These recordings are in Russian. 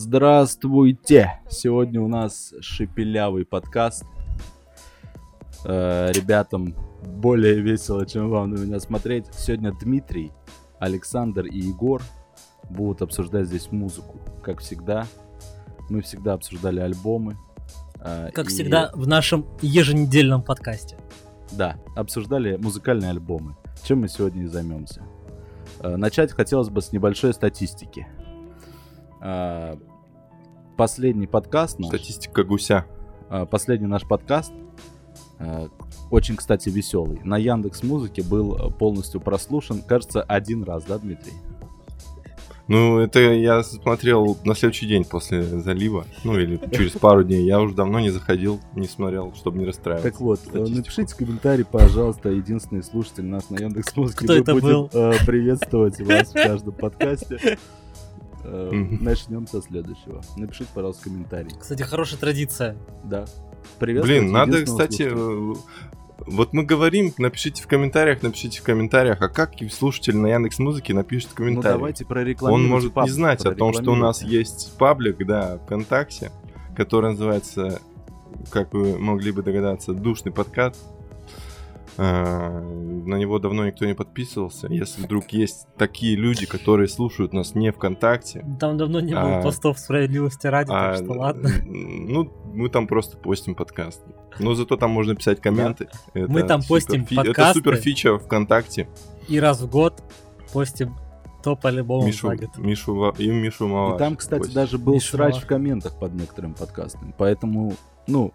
Здравствуйте! Сегодня у нас шепелявый подкаст. Э, ребятам более весело, чем вам на меня смотреть. Сегодня Дмитрий, Александр и Егор будут обсуждать здесь музыку. Как всегда, мы всегда обсуждали альбомы. э, Как и... всегда в нашем еженедельном подкасте. Да, обсуждали музыкальные альбомы. Чем мы сегодня и займемся. Э, начать хотелось бы с небольшой статистики. Э, последний подкаст наш... Статистика гуся. Э, последний наш подкаст, очень, кстати, веселый, на Яндекс Музыке был полностью прослушан, кажется, один раз, да, Дмитрий? Ну, это я смотрел на следующий день после залива, ну или через пару дней. Я уже давно не заходил, не смотрел, чтобы не расстраиваться. Так вот, статистику. напишите комментарий, пожалуйста, единственный слушатель нас на Яндекс Музыке. Кто Мы это будем был? Э, приветствовать вас в каждом подкасте. Э, начнем со следующего. Напишите, пожалуйста, комментарий. Кстати, хорошая традиция. Да. Привет. Блин, надо, кстати, вот мы говорим, напишите в комментариях, напишите в комментариях, а как слушатель на Яндекс Музыке напишет комментарий? Ну давайте Он может паблик, не знать о том, что у нас есть паблик, да, ВКонтакте, который называется, как вы могли бы догадаться, «Душный подкаст». А, на него давно никто не подписывался. Если вдруг есть такие люди, которые слушают нас не ВКонтакте. Там давно не было а, постов справедливости ради, а, так что ладно. Ну, мы там просто постим подкаст. Но зато там можно писать комменты. Да. Мы там постим фи... подкасты. Это супер фича ВКонтакте. И раз в год постим топ альбом Мишу, Мишу, и Мишу Малаш. И там, кстати, постим. даже был Мишу срач Малаш. в комментах под некоторым подкастом. Поэтому, ну,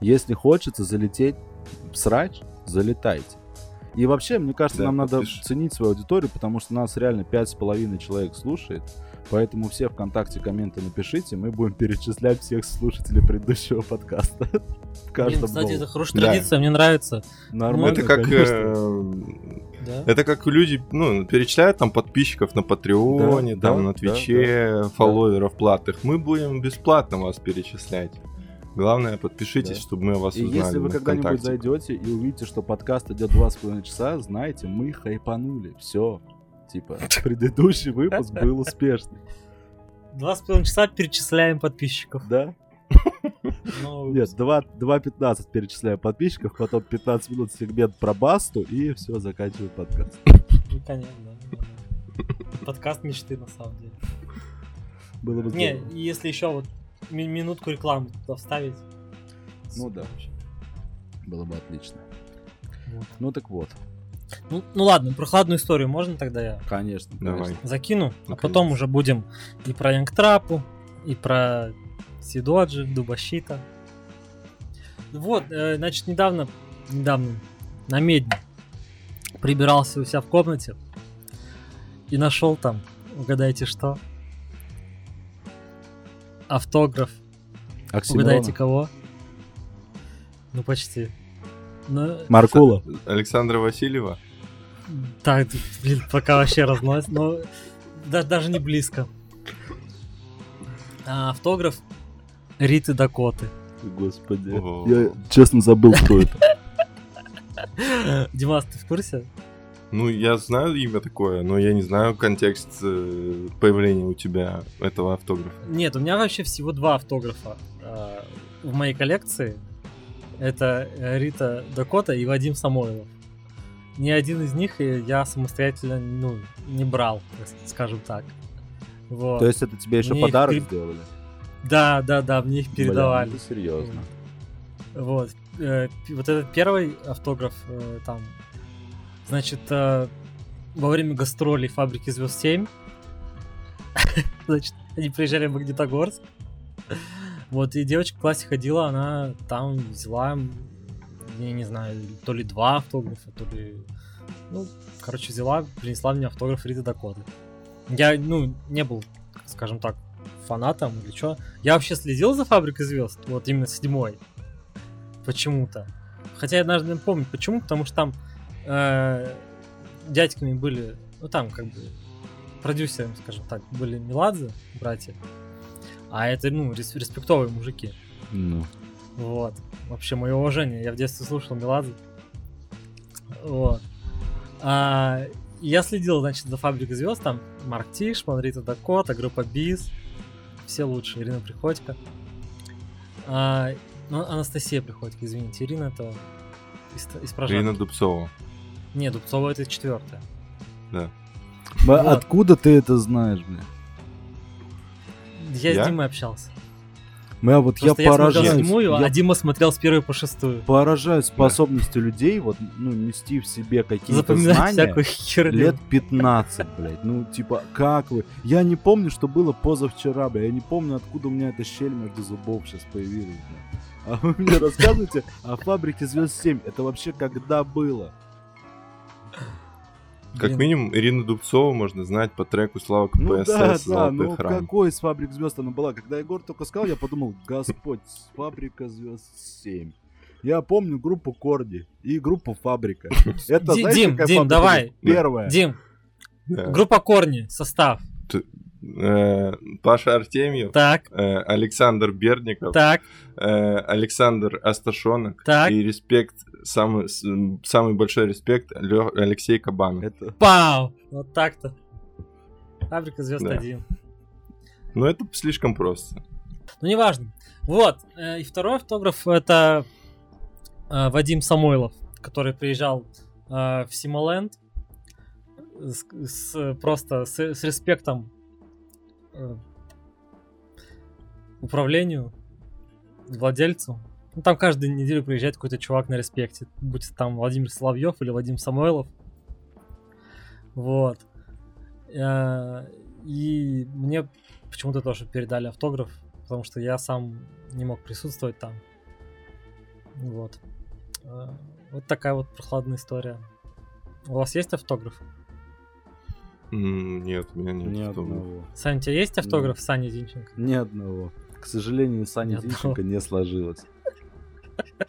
если хочется залететь в срач, залетайте. И вообще, мне кажется, да, нам подпиши. надо ценить свою аудиторию, потому что нас реально пять с половиной человек слушает. Поэтому все ВКонтакте комменты напишите, мы будем перечислять всех слушателей предыдущего подкаста. Блин, кстати, это хорошая традиция, мне нравится. Нормально, Это как... Э, это как люди, ну, перечисляют там подписчиков на Патреоне, там на Твиче, фолловеров платных. Мы будем бесплатно вас перечислять. Главное, подпишитесь, да. чтобы мы вас и узнали. Если вы когда-нибудь зайдете и увидите, что подкаст идет 2,5 часа, знаете, мы хайпанули. Все. Типа, предыдущий выпуск был успешный. Два с половиной часа перечисляем подписчиков. Да? Ну, Нет, 2.15 перечисляем подписчиков, потом 15 минут сегмент про басту, и все, заканчиваю подкаст. Ну, конечно, да. Подкаст мечты, на самом деле. Было бы Не, если еще вот минутку рекламы туда вставить. Ну да. Было бы отлично. Вот. Ну так вот. Ну, ну ладно, прохладную историю можно тогда я? Конечно, давай. Закину, ну, а потом уже будем и про Янгтрапу, и про Сидоджи, Дубащита. Вот, э, значит, недавно, недавно на Медне прибирался у себя в комнате и нашел там, угадайте что? Автограф. Оксимирона. Угадайте кого? Ну, почти. Но... Маркула. Александра Васильева. Так, блин, пока вообще разносит, но да, даже не близко. А, автограф Риты Дакоты. Господи. О-о-о. Я честно забыл, кто это. Димас, ты в курсе? Ну, я знаю имя такое, но я не знаю контекст э, появления у тебя этого автографа. Нет, у меня вообще всего два автографа э, в моей коллекции. Это Рита Дакота и Вадим Самойлов. Ни один из них я самостоятельно ну, не брал, скажем так. Вот. То есть это тебе еще мне подарок пере... сделали? Да, да, да, мне их передавали. Бля, ну серьезно. Вот. Э, вот этот первый автограф э, там Значит, э, во время гастролей фабрики Звезд 7, значит, они приезжали в Магнитогорск. Вот, и девочка в классе ходила, она там взяла, я не знаю, то ли два автографа, то ли... Ну, короче, взяла, принесла мне автограф Риты Дакоты. Я, ну, не был, скажем так, фанатом или что. Я вообще следил за Фабрикой Звезд, вот именно седьмой. Почему-то. Хотя я даже не помню, почему, потому что там э, дядьками были, ну там как бы продюсерами, скажем так, были Меладзе, братья. А это, ну, респектовые мужики. Ну. Вот. Вообще, мое уважение. Я в детстве слушал Меладзе. Вот. А, я следил, значит, за Фабрикой звезд. Там Марк Тиш, Марита Дакота, группа Биз. все лучше. Ирина Приходько. А, ну, Анастасия Приходько, извините. Ирина это из, из Ирина Дубцова. Не, Дубцова это четвертая. Да. Вот. Откуда ты это знаешь, блин? Я, я с Димой общался. Мы, а вот Просто я, поражаюсь. седьмую, я... а Дима смотрел с первой по шестую. Поражаюсь способностью да. людей вот, ну, нести в себе какие-то знания лет 15, блядь. Ну, типа, как вы? Я не помню, что было позавчера, блядь. Я не помню, откуда у меня эта щель между зубов сейчас появилась, блядь. А вы мне рассказываете о фабрике звезд 7. Это вообще когда было? Как минимум, Ирину Дубцову можно знать по треку Слава КПСС ну, да, да, ну храм. какой из фабрик звезд она была? Когда Егор только сказал, я подумал, господь, фабрика звезд 7. Я помню группу Корди и группу Фабрика. Это, Дим, знаете, Дим, Дим давай. Первая. Дим, да. группа Корни, состав. Э, Паша Артемьев, так. Э, Александр Бердников, так. Э, Александр Асташонок так. и респект, самый, самый большой респект Алексей Кабанов. Это... Пау! Вот так-то. Фабрика звезд да. один. Ну это слишком просто. Ну неважно. Вот. И второй автограф это Вадим Самойлов, который приезжал в Симоленд с, с, просто с, с респектом управлению, владельцу. Ну, там каждую неделю приезжает какой-то чувак на респекте. Будь это там Владимир Соловьев или Вадим Самойлов. Вот. Э, и мне почему-то тоже передали автограф, потому что я сам не мог присутствовать там. Вот. Э, вот такая вот прохладная история. У вас есть автограф? Нет, у меня нет Ни одного. Саня, у тебя есть автограф нет. Сани Зинченко? Ни одного. К сожалению, Сани Ни Зинченко не сложилось.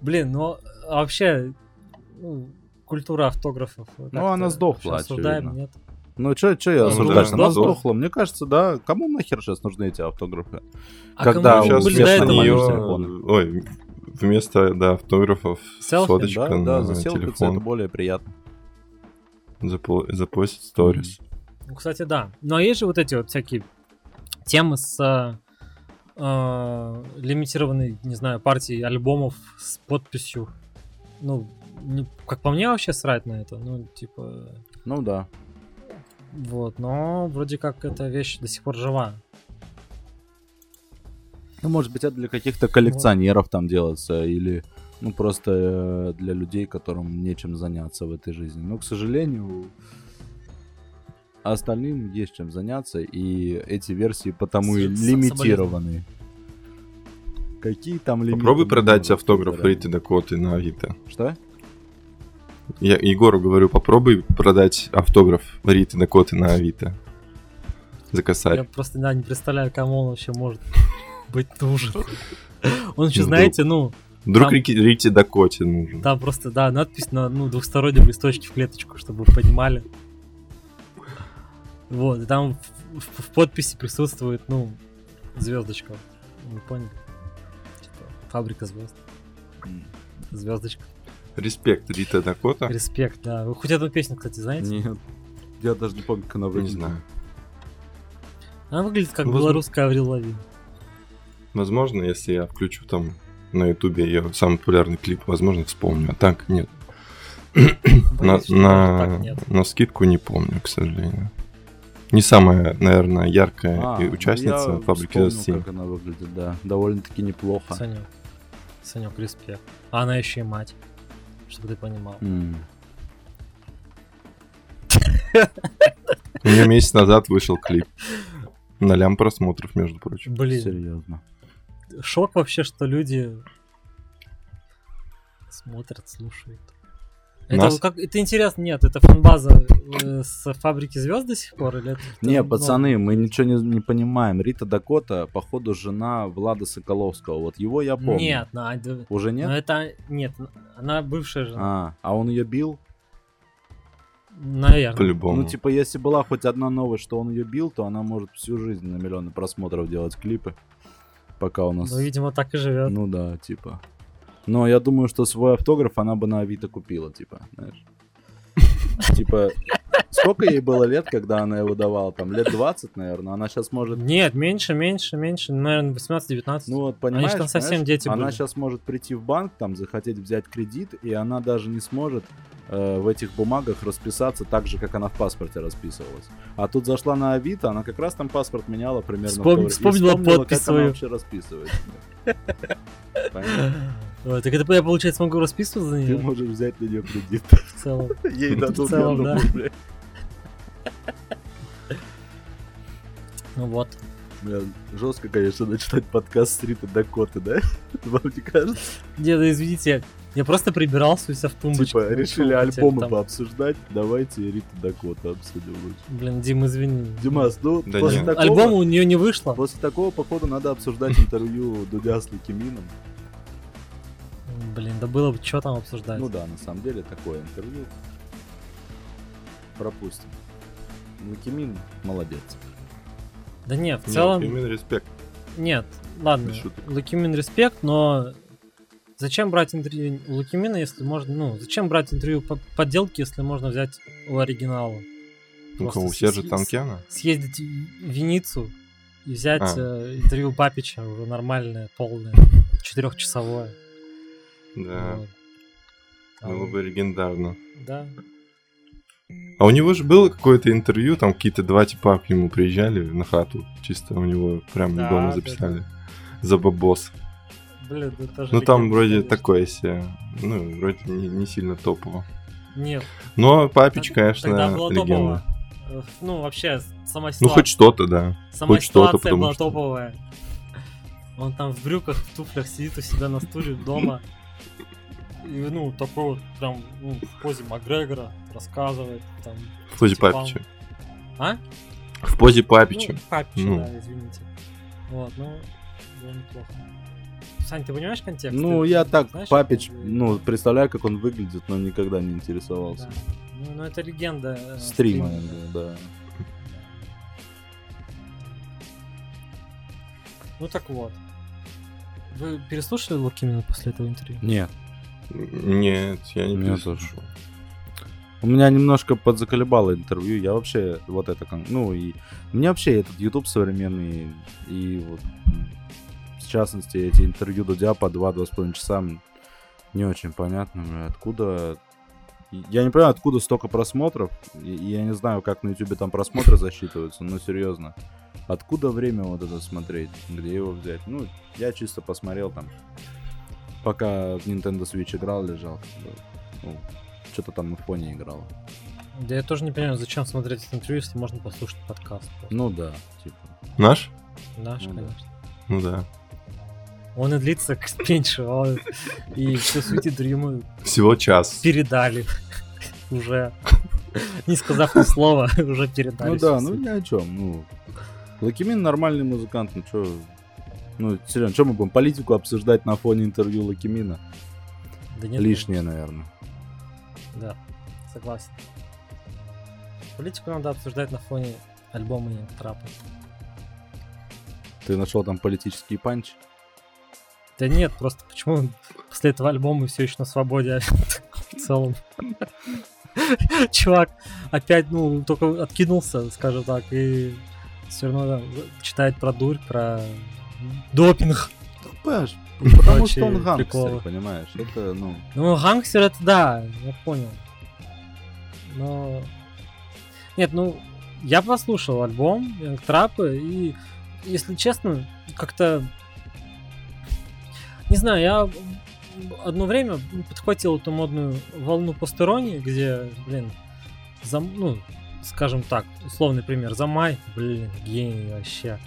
Блин, ну а вообще ну, культура автографов. Ну, она сдохла, осуждаем, нет? Ну, что я осуждаю? Она сдохла. Мне кажется, да. Кому нахер сейчас нужны эти автографы? А Когда сейчас были до этого нее... Ой, вместо, да, автографов Селфи? фоточка да, на да, за телефон. это более приятно запо- запостить сторис. Ну, кстати, да. Но есть же вот эти вот всякие темы с э, лимитированной, не знаю, партией альбомов с подписью. Ну, не, как по мне вообще срать на это. Ну, типа... Ну да. Вот, но вроде как эта вещь до сих пор жива. Ну, может быть, это для каких-то коллекционеров вот. там делается, или ну, просто э, для людей, которым нечем заняться в этой жизни. Но, к сожалению, остальным есть чем заняться, и эти версии потому и лимитированы. Какие там лимиты? Попробуй продать автограф Риты Дакоты на Авито. Что? Я Егору говорю, попробуй продать автограф Риты Дакоты на Авито. За косарь. Я просто да, не представляю, кому он вообще может быть нужен. Он еще, знаете, ну, Вдруг там, Рите Дакоте нужен. Да, просто, да, надпись на ну, двухстороннем листочке в клеточку, чтобы вы понимали. Вот, и там в, в, в подписи присутствует, ну, звездочка. Вы поняли? Типа, фабрика звезд. Звездочка. Респект, Рита Дакота. Респект, да. Вы хоть эту песню, кстати, знаете? Нет. Я даже не помню, как она выглядит. Не знаю. Она выглядит как ну, белорусская Аврил Лавин. Возможно, если я включу там на ютубе ее самый популярный клип, возможно, вспомню, а так нет. на, на, на скидку не помню, к сожалению. Не самая, наверное, яркая а, и участница ну фабрики вспомнил, как она выглядит, да. Довольно-таки неплохо. Санек. Санек, респект. А она еще и мать, чтобы ты понимал. Mm. У нее месяц назад вышел клип. На лям просмотров, между прочим. Блин. Серьезно шок вообще, что люди смотрят, слушают. Это, как, это интересно, нет, это фанбаза э, с фабрики звезд до сих пор? Или это, не, пацаны, мы ничего не, не понимаем. Рита Дакота, походу, жена Влада Соколовского. Вот его я помню. Нет, ну, уже нет? Ну, это нет, она бывшая жена. А, а он ее бил? Наверное. По-любому. Ну, типа, если была хоть одна новость, что он ее бил, то она может всю жизнь на миллионы просмотров делать клипы пока у нас... Ну, видимо, так и живет. Ну да, типа. Но я думаю, что свой автограф она бы на Авито купила, типа, знаешь. Типа, Сколько ей было лет, когда она его давала? Там лет 20, наверное. Она сейчас может... Нет, меньше, меньше, меньше. Наверное, 18-19. Ну вот, понимаешь, Они там совсем дети Она были. сейчас может прийти в банк, там, захотеть взять кредит, и она даже не сможет э, в этих бумагах расписаться так же, как она в паспорте расписывалась. А тут зашла на Авито, она как раз там паспорт меняла примерно. Вспом- в то- и вспомнила подпись как она свою. вообще расписывается. Понятно? Ой, так это я, получается, могу расписываться за Ты нее можешь взять на нее кредит. в целом. Ей В дадут целом, да. Ну вот. Бля, жестко, конечно, начинать подкаст с Риты Дакоты, да? Вам не кажется? Деда, извините, я просто прибирался у себя в тумбочку. Типа, Ну, решили альбомы там- пообсуждать, давайте Рита Дакота обсудим лучше. Блин, Дим, извини. Димас, ну, Да после нет. такого... Альбома у нее не вышло. После такого, походу, надо обсуждать интервью Дудя с Ликимином. Блин, да было бы что там обсуждать. Ну да, на самом деле, такое интервью. Пропустим. Ликимин молодец. Да нет, в целом... именно респект. Нет, ладно. Лукимин респект, но зачем брать интервью у Лукимина, если можно, ну, зачем брать интервью по подделке, если можно взять у оригинала? Ну, у Сержа Танкяна? Съездить в Виницу и взять А. э, интервью Папича, уже нормальное, полное, четырехчасовое. Да, Вот. А, было бы легендарно. Да. А у него же было какое-то интервью, там какие-то два типа к нему приезжали на хату, чисто у него прям Да, дома да, записали. За бабос. Блин, это тоже Ну там вроде конечно. такое себе, ну, вроде не, не сильно топово. Нет, Но Папич, Тог- конечно, тогда было легенда. топово. Э, Ну, вообще, сама Ну ситуация. хоть что-то, да. Сама Хоть что-то, ситуация потому была что- топовая. Он там в брюках, в туфлях сидит у себя на стуле дома. Ну, такой вот прям ну, в позе Макгрегора рассказывает. Там, В позе типа, Папича. А? В позе Папича. Ну, Папича, Ну. да, извините. Вот, ну, было неплохо. Сань, ты понимаешь контекст? Ну, Ты я так, знаешь, Папич, как бы- ну, представляю, как он выглядит, но никогда не интересовался. Да. Ну, ну, это легенда. э, Стрима, стрима, да. Ну так вот. Вы переслушали Лукимина после этого интервью? Нет. Нет, я не переслушал. У меня немножко подзаколебало интервью. Я вообще вот это, кон- ну и мне вообще этот YouTube современный и вот в частности эти интервью Дудя по 2-2,5 часа не очень понятно, бля, откуда я не понимаю, откуда столько просмотров. И, и я не знаю, как на YouTube там просмотры засчитываются, но серьезно. Откуда время вот это смотреть? Где его взять? Ну, я чисто посмотрел там, пока в Nintendo Switch играл, лежал. Ну, что-то там на фоне играло. Да я тоже не понимаю, зачем смотреть это интервью, если можно послушать подкаст. просто. Ну да, типа. Наш? Наш, ну да. конечно. Ну да. Он и длится к- меньше, он- и всю суть интервью мы Всего час. передали уже. Не сказав ни слова, уже передали. Ну да, ну ни о чем. Ну, Loqiemean нормальный музыкант, ну чё... Ну, серьезно, что мы будем политику обсуждать на фоне интервью Loqiemean 'а? Да нет, Лишнее, наверное. Да, согласен. Политику надо обсуждать на фоне альбома Yung Trappa. Ты нашел там политические панчи? Да нет, просто почему после этого альбома все еще на свободе в целом. Чувак опять, ну, только откинулся, скажем так, и все равно читает про дурь, про допинг. Ну, понимаешь, потому Прочие что он гангстер, приколы. понимаешь? Это, ну... Ну, гангстер это да, я понял. Но... Нет, ну, я послушал альбом Young Trap, и, если честно, как-то... Не знаю, я одно время подхватил эту модную волну постеронии, где, блин, за, ну, скажем так, условный пример, Замай, блин, гений вообще.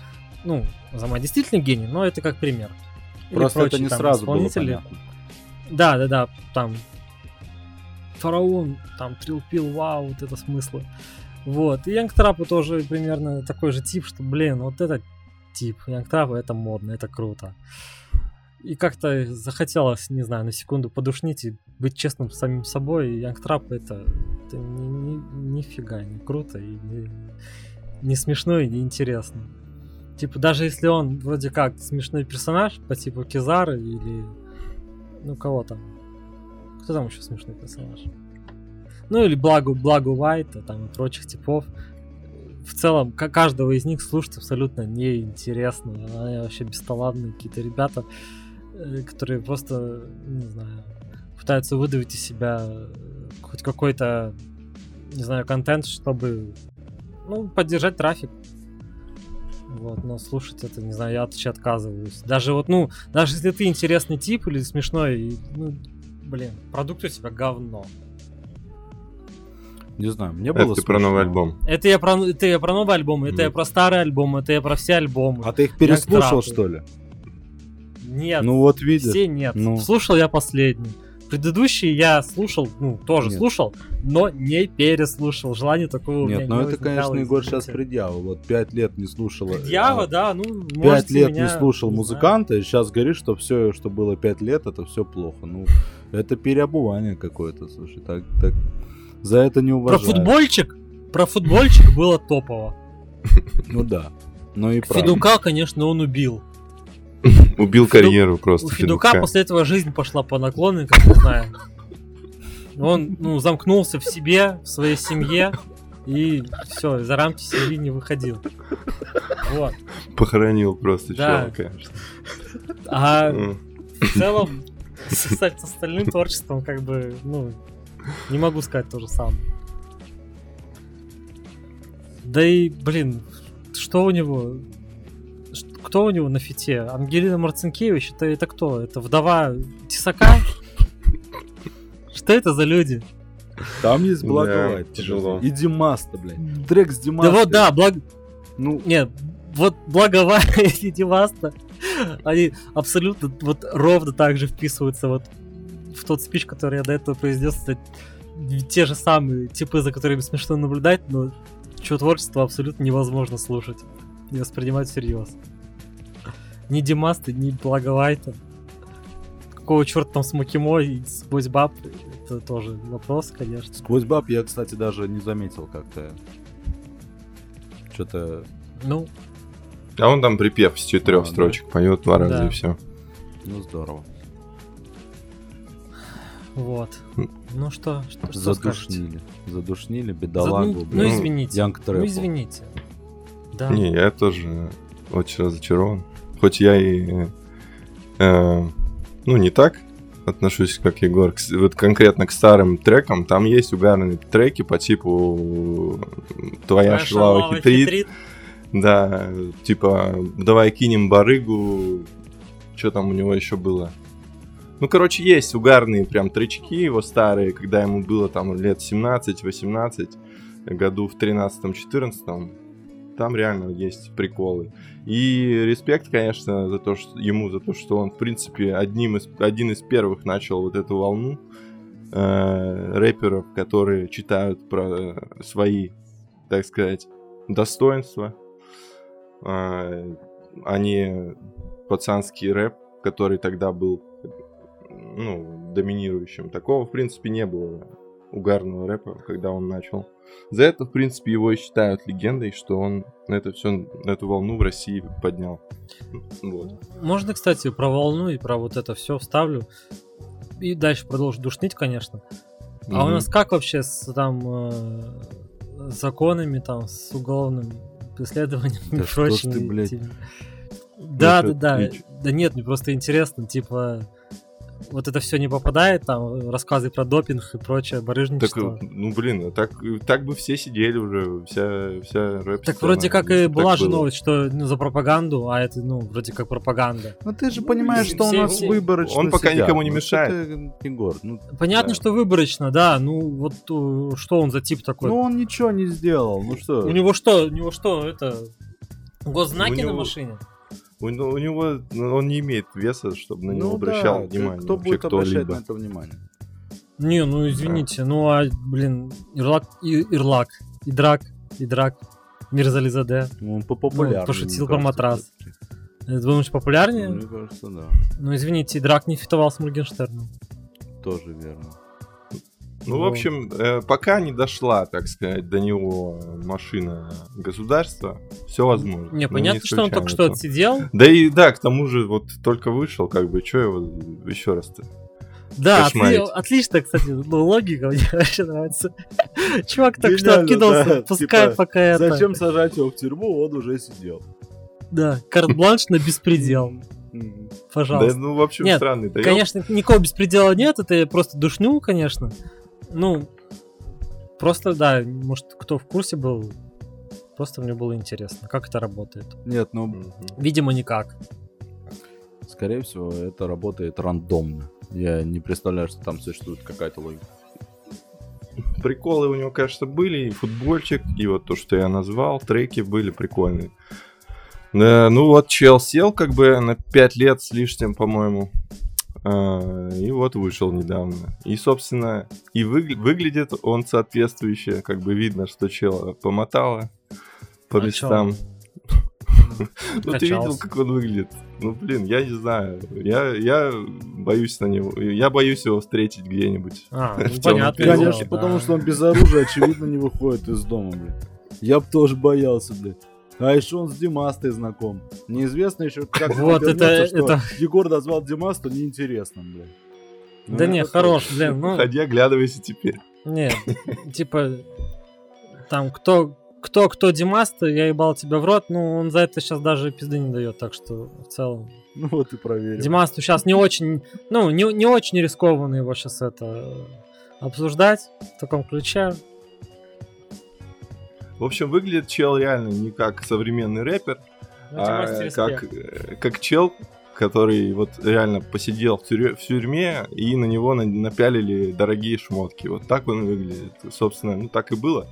Ну, Замай действительно гений, но это как пример. Или Просто это прочие не там сразу было исполнители. понятно. Да, да, да, там фараон, там трилпил, вау, вот это смыслы. Вот, и Янг Трапа тоже примерно такой же тип, что, блин, вот этот тип Янг Трапа, это модно, это круто. И как-то захотелось, не знаю, на секунду подушнить и быть честным с самим собой. И Янг Трап это, это ни, ни- не круто и не, не смешно и не интересно. Типа, даже если он вроде как смешной персонаж по типу Кизара или ну кого там? Кто там еще смешной персонаж? ну или Благу, Благу Уайта, там и прочих типов. В целом, каждого из них слушать абсолютно неинтересно. Они вообще бесталанные какие-то ребята, которые просто, не знаю, пытаются выдавить из себя хоть какой-то, не знаю, контент, чтобы, ну, поддержать трафик. Вот, но слушать это, не знаю, я вообще отказываюсь. Даже вот, ну, даже если ты интересный тип или смешной, ну, блин, продукт у тебя говно. Не знаю, мне было Это про новый альбом. Это я про, это я про новый альбом, это mm. я про старый альбом, это я про все альбомы. А ты их переслушал, что ли? Нет. Ну вот видишь. Все нет. Ну. Слушал я последний. Предыдущий я слушал, ну, тоже Нет. слушал, но не переслушал. Желание такого Нет, ну это, конечно, Егор сейчас предъява. Вот пять лет не слушал. Предъява, а, да, ну, Пять лет меня... не слушал не музыканта, и сейчас говоришь, что все, что было пять лет, это все плохо. Ну, это переобувание какое-то, слушай, так, так за это не уважаю. Про футбольчик? Про футбольчик было топово. Ну да. Но и Федука, конечно, он убил. Убил карьеру просто. У Федука после этого жизнь пошла по наклону, как мы знаем. Он ну, замкнулся в себе, в своей семье, и все, за рамки семьи не выходил. Вот. Похоронил просто да. человека, конечно. А в целом с, с остальным творчеством как бы, ну, не могу сказать то же самое. Да и, блин, что у него? Кто у него на фите? Ангелина Марцинкевич? Это, это кто? Это вдова Тесака? Что это за люди? Там есть Благовайт. Да, тяжело. И Димаста, блядь. Трек с Димастой. Да вот, да, Благ... Ну... Нет, вот Благовайт и Димаста, они абсолютно вот ровно так же вписываются вот в тот спич, который я до этого произнес, это те же самые типы, за которыми смешно наблюдать, но чье творчество абсолютно невозможно слушать и воспринимать всерьез. Ни Димаста, ни Благовайта. Какого черта там Смокимо и Сквозь Баб, это тоже вопрос, конечно. Сквозь Баб я, кстати, даже не заметил как-то. Что-то... Ну... А он там припев с четырех а, строчек да. поет два раза да. и все. Ну здорово. Вот. Ну что, что, что Задушнили. Скажете? Задушнили, бедолагу. Зад... Ну, ну, извините. Янг Ну, извините. Да. Не, я тоже очень разочарован. Хоть я и... Э, ну, не так отношусь, как Егор, к, вот конкретно к старым трекам. Там есть угарные треки по типу «Твоя, Твоя шалава хитрит». хитрит. Да, типа «Давай кинем барыгу». Что там у него еще было? Ну, короче, есть угарные прям тречки его старые, когда ему было там лет 17-18, году в 13-14. Там реально есть приколы. И респект, конечно, за то, что ему за то, что он, в принципе, одним из, один из первых начал вот эту волну э, рэперов, которые читают про свои, так сказать, достоинства, э, а не пацанский рэп, который тогда был ну, доминирующим. Такого, в принципе, не было угарного рэпа, когда он начал. За это, в принципе, его и считают легендой, что он это все, эту волну в России поднял. Вот. Можно, кстати, про волну и про вот это все вставлю. И дальше продолжу душнить, конечно. А mm-hmm. у нас как вообще с там э, законами, там, с уголовным преследованием да и прочим? Ты, блядь? Да, да, да. Да нет, мне просто интересно, типа, вот это все не попадает, там, рассказы про допинг и прочее, барыжничество. Так, ну, блин, так, так бы все сидели уже, вся, вся рэп Так вроде как и была же новость, что ну, за пропаганду, а это, ну, вроде как пропаганда. Ну, ты же понимаешь, что у нас выборочно Он пока сидят. никому не ну, мешает. Егор, ну, Понятно, да. что выборочно, да, ну, вот э, что он за тип такой? Ну, он ничего не сделал, ну что? У него что, у него что, это, госзнаки него... на машине? У, у него ну, он не имеет веса, чтобы на него ну, обращал да, внимание. Кто будет обращать на это внимание? Не, ну извините, да. ну а, блин, Ирлак, и, Ирлак, Идрак, Идрак, Мирзализаде. Ну, он популярнее. Ну, пошутил про матрас. Думаешь, популярнее? Мне кажется, да. Ну, извините, Идрак не фитовал с Моргенштерном. Тоже верно. Ну, в общем, э, пока не дошла, так сказать, до него машина государства, все возможно. Не, понятно, не что он только что отсидел. Да и да, к тому же вот только вышел, как бы, что его еще раз-то? Да, отли, отлично, кстати, ну, логика мне вообще нравится. Чувак так что откинулся, да, пускай типа, пока это... Зачем сажать его в тюрьму, он уже сидел. Да, карт-бланш на беспредел. Пожалуйста. Да, ну, в общем, нет, странный. Конечно, никакого беспредела нет, это просто душню, конечно. Ну, просто, да, может, кто в курсе был, просто мне было интересно, как это работает. Нет, ну... Видимо, никак. Скорее всего, это работает рандомно. Я не представляю, что там существует какая-то логика. Приколы у него, кажется, были, и футбольчик, и вот то, что я назвал, треки были прикольные. Да, ну вот чел сел как бы на 5 лет с лишним, по-моему. А, и вот вышел недавно. И, собственно, и вы, выглядит он соответствующе, как бы видно, что чел помотало по а местам. Ну ты видел, как он выглядит? Ну блин, я не знаю. Я, я боюсь на него. Я боюсь его встретить где-нибудь. А, ну, понятно. Конечно, потому что он без оружия, очевидно, не выходит из дома, блин. Я бы тоже боялся, блядь. А еще он с Димастой знаком. Неизвестно еще, как вот это, это... Егор назвал Димасту неинтересно, блядь. Ну, да не, хорош, блин. Ну... Ходи, оглядывайся теперь. Нет, типа, там, кто, кто, кто Димаста, я ебал тебя в рот, ну, он за это сейчас даже пизды не дает, так что в целом... Ну вот и проверим. Димасту сейчас не очень, ну, не, не очень рискованно его сейчас это обсуждать в таком ключе. В общем, выглядит чел реально не как современный рэпер, ну, а как, э, как чел, который вот реально посидел в, тюрь... в тюрьме и на него напялили дорогие шмотки. Вот так он выглядит. Собственно, ну так и было.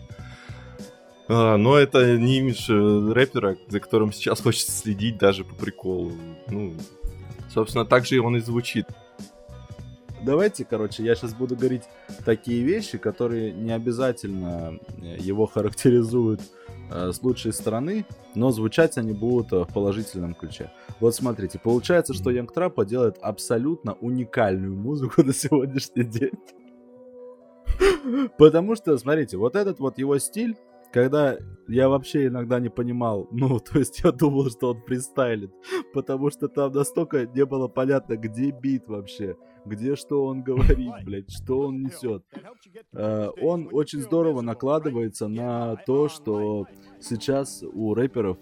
А, но это не имидж э, рэпера, за которым сейчас хочется следить даже по приколу. Ну, собственно, так же он и звучит давайте, короче, я сейчас буду говорить такие вещи, которые не обязательно э, его характеризуют э, с лучшей стороны, но звучать они будут э, в положительном ключе. Вот смотрите, получается, что Янг Трапа делает абсолютно уникальную музыку на сегодняшний день. Потому что, смотрите, вот этот вот его стиль, когда я вообще иногда не понимал, ну, то есть я думал, что он фристайлит, потому что там настолько не было понятно, где бит вообще, где что он говорит, блядь, что он несет. Uh, он очень здорово накладывается на то, что сейчас у рэперов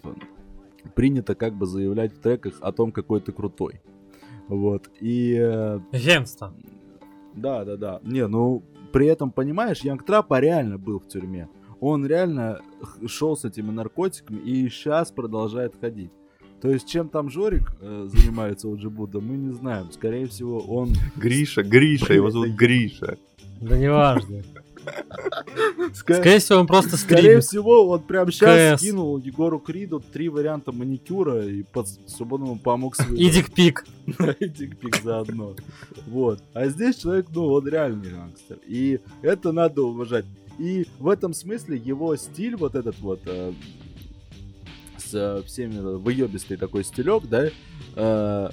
принято как бы заявлять в треках о том, какой ты крутой. Вот, и... Гемство. Да, да, да. Не, ну, при этом, понимаешь, Янг Трапа реально был в тюрьме. Он реально шел с этими наркотиками и сейчас продолжает ходить. То есть, чем там Жорик э, занимается у Джибуда, мы не знаем. Скорее всего, он... Гриша, Гриша, его зовут Гриша. Да неважно. Скорее всего, он просто стримит. Скорее всего, он прям сейчас скинул Егору Криду три варианта маникюра и под свободному помог с И дикпик. И дикпик заодно. Вот. А здесь человек, ну, он реальный гангстер. И это надо уважать. И в этом смысле его стиль, вот этот вот, э, с э, всеми выебистый такой стилек, да, э,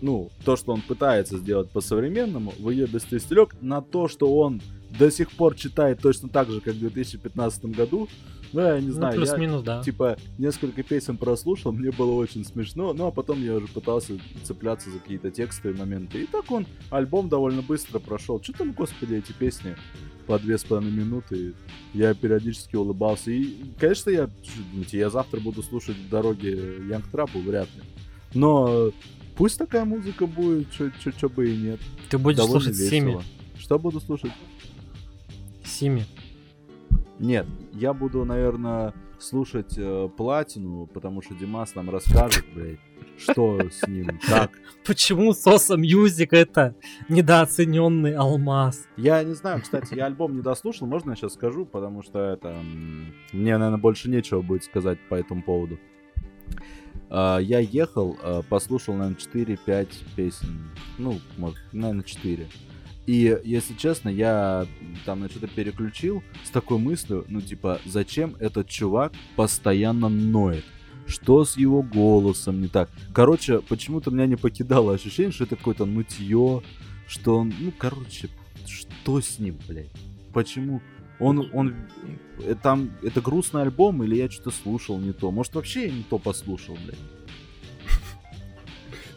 ну, то, что он пытается сделать по-современному, выебистый стилек, на то, что он до сих пор читает точно так же, как в 2015 году, ну, я не ну, знаю, плюс-минус, да. типа, несколько песен прослушал, мне было очень смешно, ну, а потом я уже пытался цепляться за какие-то текстовые моменты. И так он альбом довольно быстро прошел. Что там, господи, эти песни по две с половиной минуты. Я периодически улыбался. И, конечно, я, думаете, я завтра буду слушать в дороге Янг Трапу, вряд ли. Но пусть такая музыка будет, что бы и нет. Ты будешь Довольно слушать весело. Сими. Что буду слушать? Сими. Нет, я буду, наверное, слушать э, Платину, потому что Димас нам расскажет, блядь, что с ним, как. Почему Sosa Music это недооцененный алмаз? Я не знаю, кстати, я альбом не дослушал, можно я сейчас скажу, потому что это... Мне, наверное, больше нечего будет сказать по этому поводу. Э, я ехал, э, послушал, наверное, 4-5 песен. Ну, может, наверное, 4. И, если честно, я там на что-то переключил с такой мыслью, ну, типа, зачем этот чувак постоянно ноет? Что с его голосом не так? Короче, почему-то меня не покидало ощущение, что это какое-то нытье, что он, ну, короче, что с ним, блядь? Почему? Он, он, э, там, это грустный альбом, или я что-то слушал не то? Может, вообще я не то послушал, блядь?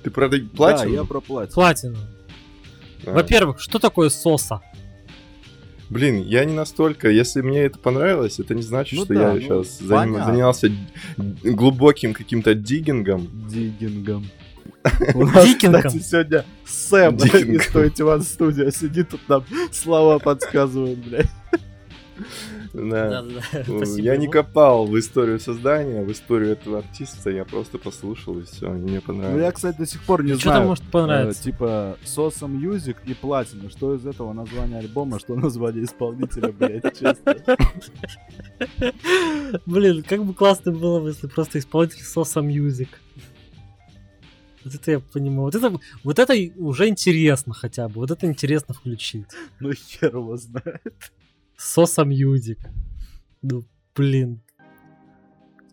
Ты про платину? Да, я про платину. Платину. А. Во-первых, что такое соса? Блин, я не настолько. Если мне это понравилось, это не значит, ну что да, я ну, сейчас заним, занялся глубоким каким-то диггингом. Диггингом. У нас, кстати, сегодня Сэм из Той Студия сидит тут нам слова подсказывает, блядь. Да. Я не копал в историю создания, в историю этого артиста, я просто послушал и все, мне понравилось. Ну я, кстати, до сих пор не знаю. Что может понравиться? Э, типа Соса Music и Platinum. Что из этого название альбома, что название исполнителя, блядь, честно. Блин, как бы классно было, если просто исполнитель Sosa Music. Вот это я понимаю. Вот это, вот это уже интересно хотя бы. Вот это интересно включить. Ну хер его знает. Sosa Music. Ну, блин.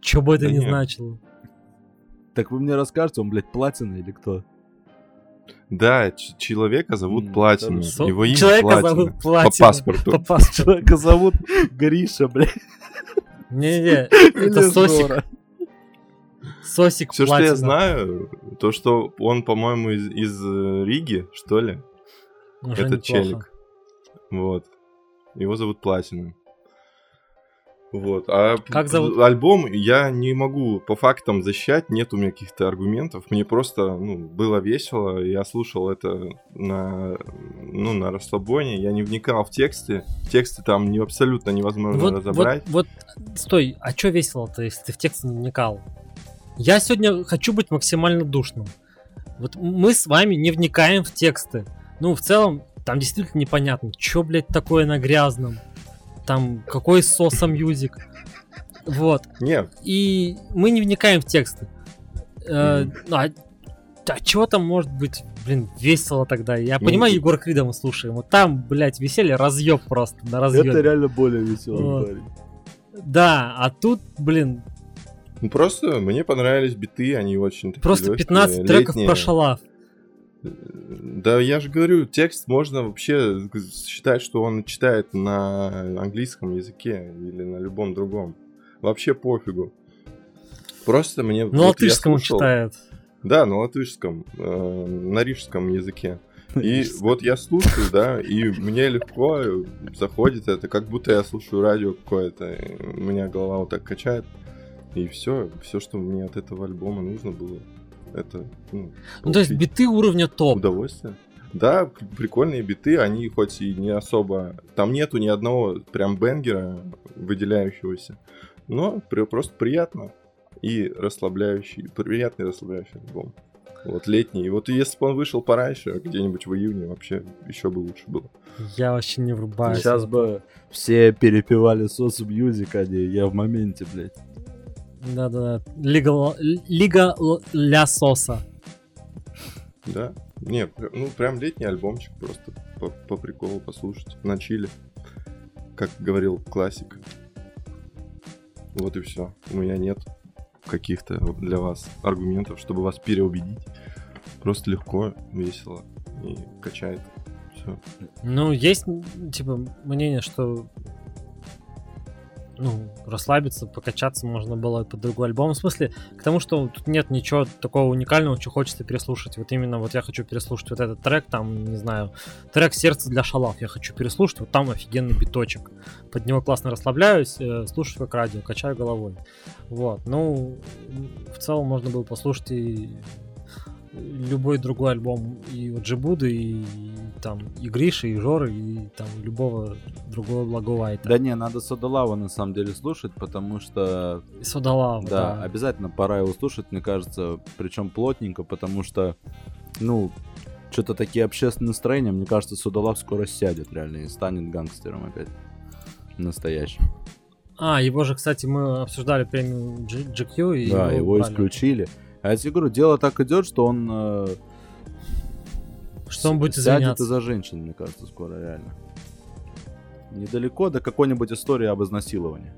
Что бы это да ни нет. значило. Так вы мне расскажете, он, блядь, Платина или кто? Да, человека зовут м, Платина. Со... Его имя человека Платина. зовут Платина. По паспорту. По паспорту. Человека зовут Гриша, блядь. Не-не, это Сосик. Сосик Все, что я знаю, то, что он, по-моему, из, из э, Риги, что ли? Уже Этот неплохо. челик. Вот. Его зовут Платина. Вот. А как зовут? альбом я не могу по фактам защищать, нет у меня каких-то аргументов. Мне просто ну, было весело, я слушал это на, ну, на расслабоне, я не вникал в тексты. Тексты там не, абсолютно невозможно вот, разобрать. Вот, вот, стой, а что весело-то, если ты в тексты не вникал? Я сегодня хочу быть максимально душным. Вот мы с вами не вникаем в тексты. Ну, в целом, там действительно непонятно, что, блядь, такое на грязном. Там, какой соса мьюзик. Вот. Нет. И мы не вникаем в тексты. Э, а, а чего там может быть, блин, весело тогда? Я mm-hmm. понимаю, Егор Крида мы слушаем. Вот там, блядь, веселье разъеб просто на разъеб. Это реально более веселый вот. парень. Да, а тут, блин, ну просто мне понравились биты, они очень Просто легкие, 15 треков летние. про шалав. Да, я же говорю, текст можно вообще считать, что он читает на английском языке или на любом другом. Вообще пофигу. Просто мне... На вот латышском он читает. Да, на латышском, э, на рижском языке. И вот я слушаю, да, и мне легко заходит это, как будто я слушаю радио какое-то. У меня голова вот так качает. И все, все, что мне от этого альбома нужно было, это... Ну, ну то есть биты уровня топ. Удовольствие. Да, прикольные биты, они хоть и не особо... Там нету ни одного прям бенгера выделяющегося, но просто приятно и расслабляющий, приятный расслабляющий альбом. Вот летний. И вот если бы он вышел пораньше, где-нибудь в июне, вообще еще бы лучше было. Я вообще не врубаюсь. Сейчас бы все перепевали Sosa Music, а не я в моменте, блядь. Да-да-да. Лига, Лига Ля Соса. Да. Не, ну прям летний альбомчик просто по, по приколу послушать. На чили. Как говорил классик. Вот и все. У меня нет каких-то для вас аргументов, чтобы вас переубедить. Просто легко, весело и качает. Все. Ну, есть, типа, мнение, что ну, расслабиться, покачаться можно было под другой альбом. В смысле, к тому, что тут нет ничего такого уникального, что хочется переслушать. Вот именно вот я хочу переслушать вот этот трек, там, не знаю, трек «Сердце для шалав» я хочу переслушать, вот там офигенный биточек. Под него классно расслабляюсь, э, слушаю как радио, качаю головой. Вот, ну, в целом можно было послушать и любой другой альбом и у Джибуды, и, там и Гриши, и Жоры, и там любого другого Благовайта. Да не, надо Содолава на самом деле слушать, потому что... Содолава, да, да. обязательно пора его слушать, мне кажется, причем плотненько, потому что, ну, что-то такие общественные настроения, мне кажется, Судолав скоро сядет реально и станет гангстером опять. Настоящим. А, его же, кстати, мы обсуждали премию GQ. И да, его, его исключили. А я тебе говорю, дело так идет, что он... Э, что он будет извиняться. из-за женщин, мне кажется, скоро, реально. Недалеко до какой-нибудь истории об изнасиловании.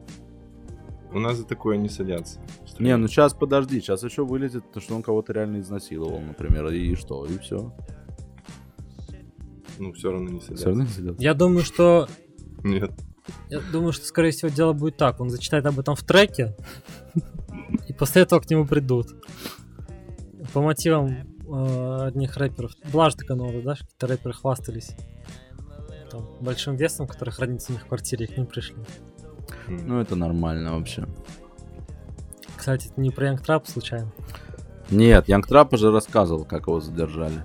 У нас за такое не садятся. Не, ну сейчас подожди, сейчас еще вылезет, то, что он кого-то реально изнасиловал, например, и что, и все. Ну, все равно не садятся. Все равно не садятся. Я думаю, что... Нет. Я думаю, что, скорее всего, дело будет так. Он зачитает об этом в треке, и после этого к нему придут. По мотивам э, одних рэперов. Была же такая новая, да, какие-то рэперы хвастались там, большим весом, который хранится у них в квартире, и к ним пришли. Ну, это нормально вообще. Кстати, это не про Yung Trappa случайно? Нет, Yung Trappa уже рассказывал, как его задержали.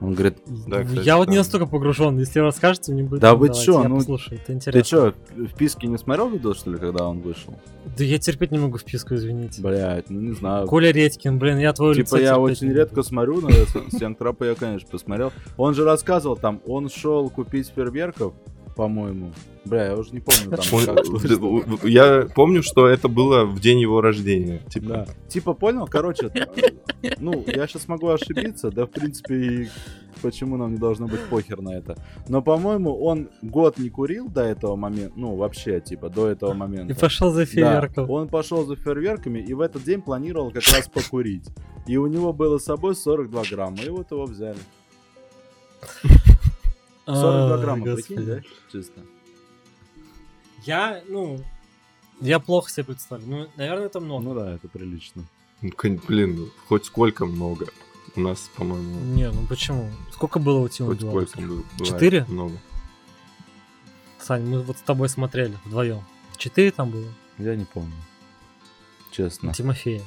Он говорит... Да, кстати, я вот не настолько погружен, если расскажете, мне будет... Да вы чё, ну... Послушаю, это интересно. Ты чё, вПиске не смотрел видео, что ли, когда он вышел? Да я терпеть не могу вПиску, извините. Блять, ну не знаю. Коля Редькин, блин, я твой Типа я очень редко смотрю, но с Yung Trappa я, конечно, посмотрел. Он же рассказывал там, он шел купить фейерверков, по-моему. Бля, я уже не помню там. Я помню, что это было в день его рождения. Типа, да. типа понял? Короче, ну, я сейчас могу ошибиться, да, в принципе, почему нам не должно быть похер на это. Но, по-моему, он год не курил до этого момента, ну, вообще, типа, до этого момента. И пошел за фейерверком. Да, он пошел за фейерверками и в этот день планировал как раз покурить. И у него было с собой 42 грамма, и вот его взяли. 42 грамма, прикинь, да? Чисто. Я, ну, я плохо себе представляю. Ну, наверное, это много. Ну да, это прилично. Ну, блин, ну, хоть сколько много. У нас, по-моему... Не, ну почему? Сколько было у Тима Хоть сколько было. Четыре? Много. Сань, мы вот с тобой смотрели вдвоем. Четыре там было? Я не помню. Честно. Тимофея.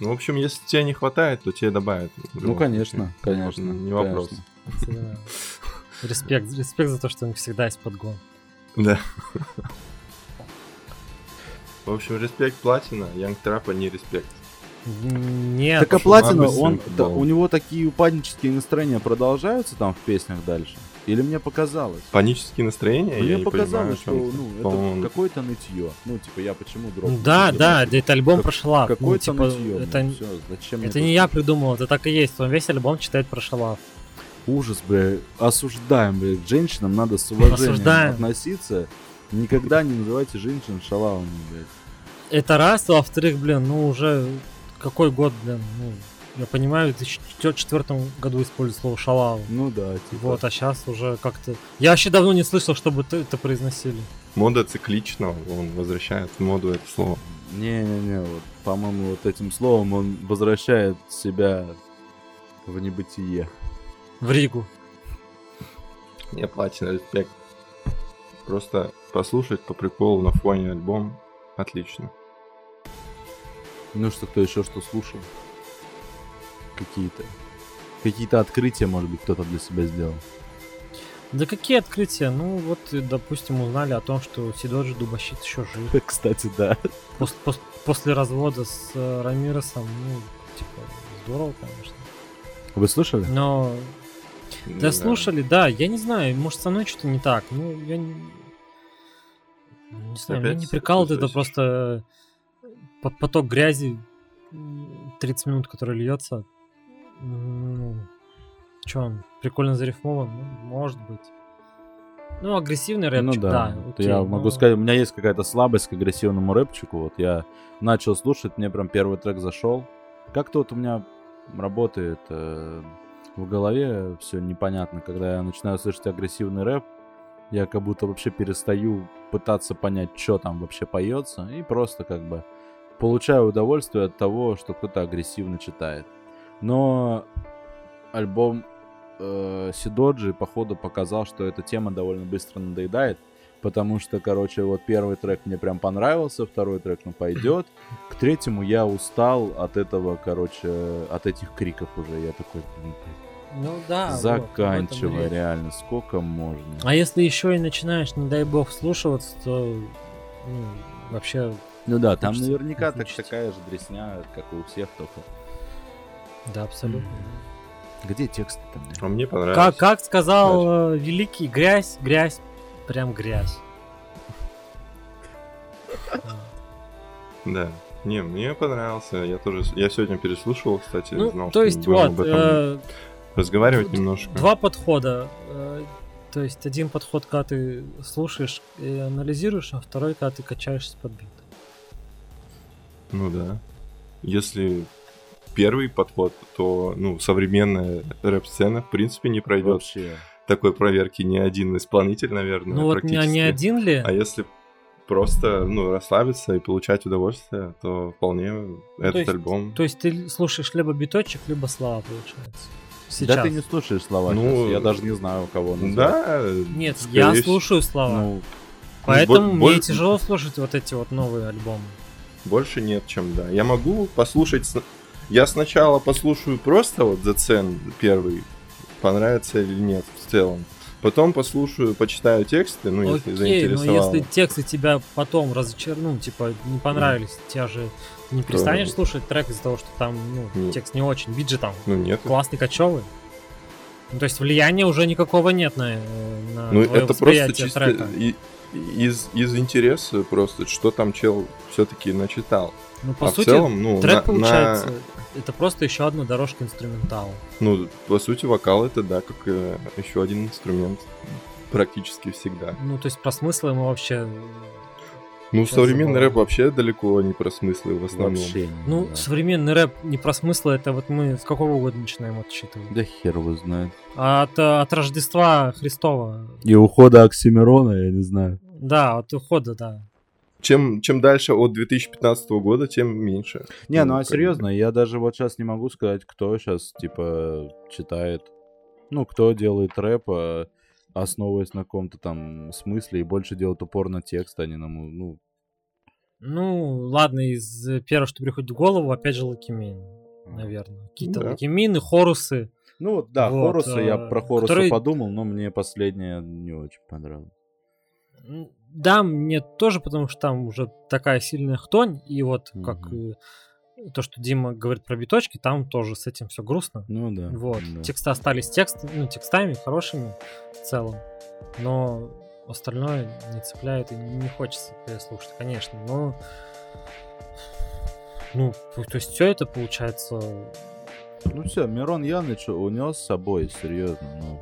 Ну, в общем, если тебе не хватает, то тебе добавят. Ну, конечно, конечно. Не вопрос. Респект, респект за то, что у них всегда есть подгон. Да. В общем, респект Платина, Янг Трапа не респект. Нет. Так а Платина, он, да, у него такие упаднические настроения продолжаются там в песнях дальше? Или мне показалось? Панические настроения? Мне я показалось, понимаю, что ну, это какое-то нытье. Ну, типа, я почему дропнул? Да, да, да, это альбом как, прошла. Какое-то ну, типа, нытье. Это, ну, все, зачем это не я придумал, это так и есть. Он весь альбом читает про шалав. Ужас, бля. Осуждаем, бля. К женщинам надо с уважением Осуждаем. относиться. Никогда не называйте женщин шалавами, блядь. Это раз, а во-вторых, блин, ну уже какой год, блин, ну, я понимаю, в 2004 году используют слово шалава. Ну да, типа. Вот, а сейчас уже как-то... Я вообще давно не слышал, чтобы это произносили. Мода циклично, он возвращает в моду это слово. Не-не-не, вот, по-моему, вот этим словом он возвращает себя в небытие. В Ригу. Не платина, респект. Просто послушать по приколу на фоне альбом отлично. Ну что, кто еще что слушал? Какие-то. Какие-то открытия, может быть, кто-то для себя сделал. Да какие открытия? Ну, вот, допустим, узнали о том, что Сидоджи Дубащит еще жив. Кстати, да. Пос пос после развода с э, Рамиросом, ну, типа, здорово, конечно. Вы слышали? Но... Да, да, слушали, да. Я не знаю, может, со мной что-то не так. Ну, я не... Не знаю, Опять меня не прикалывает это просто поток грязи 30 минут, который льется. Ну, что он, прикольно зарифмован? Ну, может быть. Ну, агрессивный рэпчик, ну, да. да окей, я но... могу сказать, у меня есть какая-то слабость к агрессивному рэпчику. Вот я начал слушать, мне прям первый трек зашел. Как-то вот у меня работает э, в голове все непонятно, когда я начинаю слышать агрессивный рэп, я как будто вообще перестаю пытаться понять, что там вообще поется, и просто как бы получаю удовольствие от того, что кто-то агрессивно читает. Но альбом э, Сидоджи, походу, показал, что эта тема довольно быстро надоедает. Потому что, короче, вот первый трек мне прям понравился, второй трек, ну, пойдет. К третьему я устал от этого, короче, от этих криков уже. Я такой, ну да. Заканчивай, вот, реально, сколько можно. А если еще и начинаешь, не дай бог, слушаться, то ну, вообще ну да, там наверняка так, такая же дресня, как и у всех, только. Да, абсолютно. Где тексты там? А мне понравилось. Как, как сказал Дальше. Э, великий, грязь, грязь, прям грязь. Да. Не, мне понравился. Я тоже, я сегодня переслушивал, кстати, ну, знал, то есть что вот, об этом э, разговаривать немножко. Два подхода. Э, то есть один подход, когда ты слушаешь и анализируешь, а второй, когда ты качаешься под бит. Ну да. Если первый подход, то ну, современная рэп-сцена в принципе не пройдет Вообще. такой проверки ни один исполнитель, наверное. Ну вот не, не один ли? А если просто, ну, расслабиться и получать удовольствие, то вполне ну, этот то есть, альбом... То есть ты слушаешь либо биточек, либо слова, получается? Сейчас. Да ты не слушаешь слова ну, Я даже не знаю, кого назвать. Да. Нет, я слушаю слова. Ну, Поэтому бо- мне тяжело слушать вот эти вот новые альбомы. Больше нет, чем да. Я могу послушать... Я сначала послушаю просто вот The Цен первый, понравится или нет в целом. Потом послушаю, почитаю тексты, ну, Окей, если заинтересовало. но если тексты тебя потом разочаруют, ну, типа, не понравились, mm. тебя же не перестанешь То... слушать трек из-за того, что там, ну, нет. текст не очень, бит же там ну, нет. классный, кочевый. Ну, то есть влияния уже никакого нет на, на Ну, это просто чисто трека. И, из, из интереса просто, что там чел все-таки начитал. Ну, по а сути, в целом, ну, трек на, получается, на... это просто еще одна дорожка инструментала. Ну, по сути, вокал это, да, как э, еще один инструмент практически всегда. Ну, то есть про смыслы мы вообще... Ну, современный рэп вообще далеко не про смыслы в основном. Вообще ну, да. современный рэп не про смыслы, это вот мы с какого года начинаем отсчитывать? Да хер его знает. А от, от Рождества Христова. И ухода Оксимирона, я не знаю. Да, от ухода, да чем, чем дальше от 2015 года, тем меньше. Не, ну, ну а серьезно, я даже вот сейчас не могу сказать, кто сейчас, типа, читает, ну, кто делает рэп, а, основываясь на каком-то там смысле, и больше делает упор на текст, а не на, ну... Ну, ладно, из первого, что приходит в голову, опять же, Loqiemean, наверное. Какие-то да. Лакимины, Хорусы. Ну вот, да, вот, Хорусы, я про Хоруса которые... подумал, но мне последнее не очень понравилось. Да, мне тоже, потому что там уже такая сильная хтонь, и вот mm-hmm. как то, что Дима говорит про биточки, там тоже с этим все грустно. Ну да. Вот. Да. Тексты остались текст, ну, текстами хорошими в целом, но остальное не цепляет и не хочется переслушать, конечно, но ну, то есть все это получается... Ну все, Мирон Яныч унес с собой, серьезно, ну,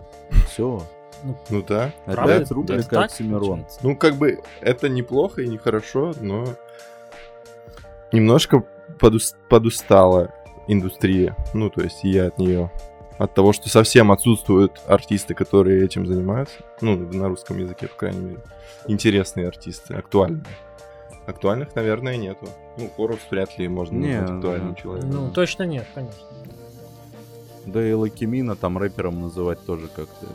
все. Ну, ну да. Опять да, рубрика да, Оксимирон. Ну, как бы, это неплохо и нехорошо, но немножко подус... подустала индустрия. Ну, то есть я от нее. От того, что совсем отсутствуют артисты, которые этим занимаются. Ну, на русском языке, по крайней мере. Интересные артисты, актуальные. Актуальных, наверное, нету. Ну, Хорус вряд ли можно назвать актуальным человеком. Ну, точно нет, конечно. Да и Loqiemean 'а там рэпером называть тоже как-то.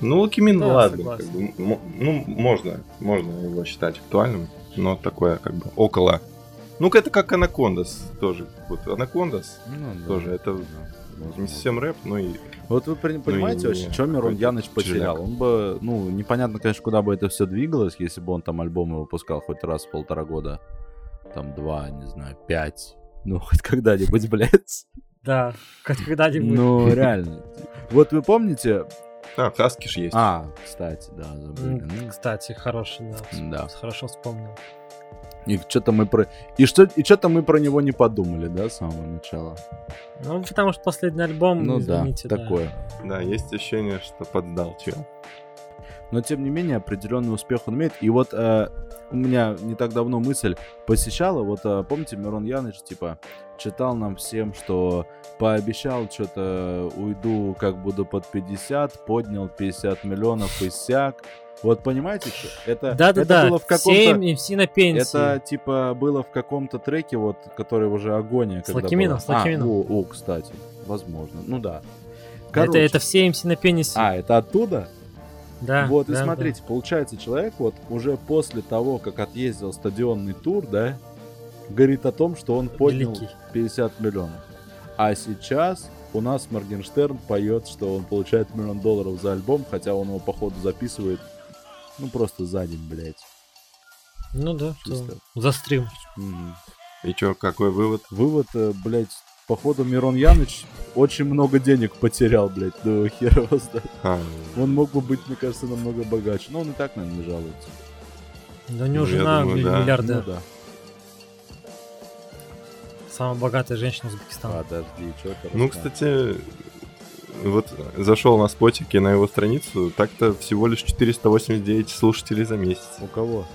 Ну, Loqiemean, да, ладно, как бы, ну, можно, можно его считать актуальным, но такое, как бы, около. Ну, это как Anacondaz тоже. Вот Anacondaz ну, тоже, да, это да, не совсем рэп, но и... Вот вы понимаете ну, вообще, что Мирон Яныч потерял? Челяк. Он бы, ну, непонятно, конечно, куда бы это все двигалось, если бы он там альбомы выпускал хоть раз в полтора года. Там два, не знаю, пять. Ну, хоть когда-нибудь, блядь. Да, когда-нибудь. Ну, реально. Вот вы помните... А, Хаскиш есть. А, кстати, да, забыли. Ну. Кстати, хороший, да. Да. Хорошо вспомнил. И что-то мы про... И что и что-то мы про него не подумали, да, с самого начала. Ну, потому что последний альбом, ну, извините, да, такое. Да, есть ощущение, что поддал чел. Но, тем не менее, определенный успех он имеет. И вот э, у меня не так давно мысль посещала, вот э, помните, Мирон Яныч, типа, читал нам всем, что пообещал что-то уйду, как буду под 50, поднял 50 миллионов и сяк. Вот понимаете, что это, да, да, это да. было в каком-то... MC на пенсии. Это типа было в каком-то треке, вот, который уже агония. С Loqiemean 'ом, с Loqiemean 'ом. А, о, о, кстати, возможно. Ну да. Короче. Это, это все MC на пенисе. А, это оттуда? Да. Вот, да, и смотрите, да. получается, человек вот уже после того, как отъездил стадионный тур, да, говорит о том, что он поднял Великий. 50 миллионов. А сейчас у нас Моргенштерн поет, что он получает миллион долларов за альбом, хотя он его, походу, записывает, ну, просто за день, блядь. Ну да, за стрим. Угу. И чё, какой вывод? Вывод, э, блядь, походу Мирон Яныч очень много денег потерял, блядь, до хера. А, он мог бы быть, мне кажется, намного богаче, но он и так, наверное, не жалуется. Да у него ну, жена думаю, да. миллиардер. Ну, да. Самая богатая женщина Узбекистана. Подожди, что? Ну, кстати, вот зашел на спотике на его страницу, так-то всего лишь 489 слушателей за месяц. У кого?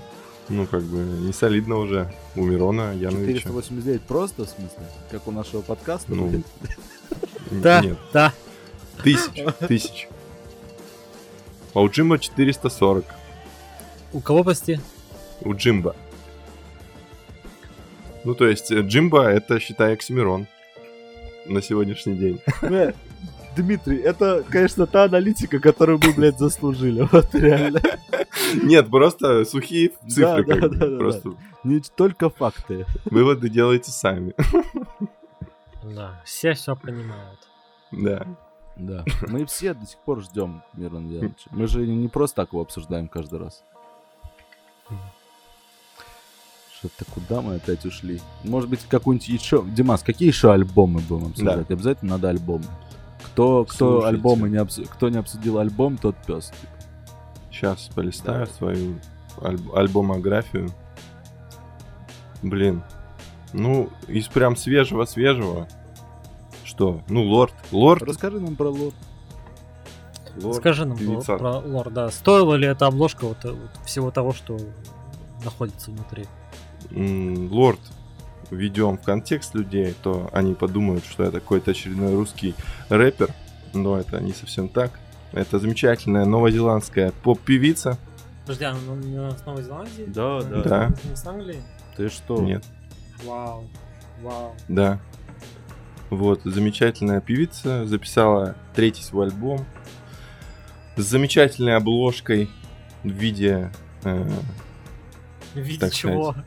Ну, как бы, не солидно уже. У Мирона, Яновича. 489 просто, в смысле? Как у нашего подкаста? Ну, да, нет. да. Тысяч, тысяч. А у Джима 440. У кого, прости? у Джимба. Ну, то есть, э, Джимба — это, считай, Оксимирон на сегодняшний день. Дмитрий, это, конечно, та аналитика, которую мы, блядь, заслужили. Вот реально. Нет, просто сухие цифры. Да, да, да, просто... Да. Не только факты. Выводы делайте сами. Да, все все понимают. Да. Да. Мы все до сих пор ждем Мирон Яновича. Мы же не просто так его обсуждаем каждый раз. Что-то куда мы опять ушли? Может быть, какую-нибудь еще... Димас, какие еще альбомы будем обсуждать? Да. Обязательно надо альбомы. Кто, кто альбомы не обсудил, кто не обсудил альбом, тот пес. Типа. Сейчас полистаю да. свою аль- альбомографию. Блин. Ну, из прям свежего-свежего. Что? Ну, Лорд. Лорд. Расскажи нам про Лорд. Лорд Скажи нам певица. про Лорд, да. Стоила ли эта обложка вот, вот всего того, что находится внутри? Лорд введем в контекст людей, то они подумают, что это какой-то очередной русский рэпер, но это не совсем так. Это замечательная новозеландская поп-певица. Подожди, она не с Новой Зеландии? Да, да. да. Не с Англии? Ты что? Нет. Вау, вау. Да. Вот, замечательная певица, записала третий свой альбом с замечательной обложкой в виде... Э, в виде чего? Сказать,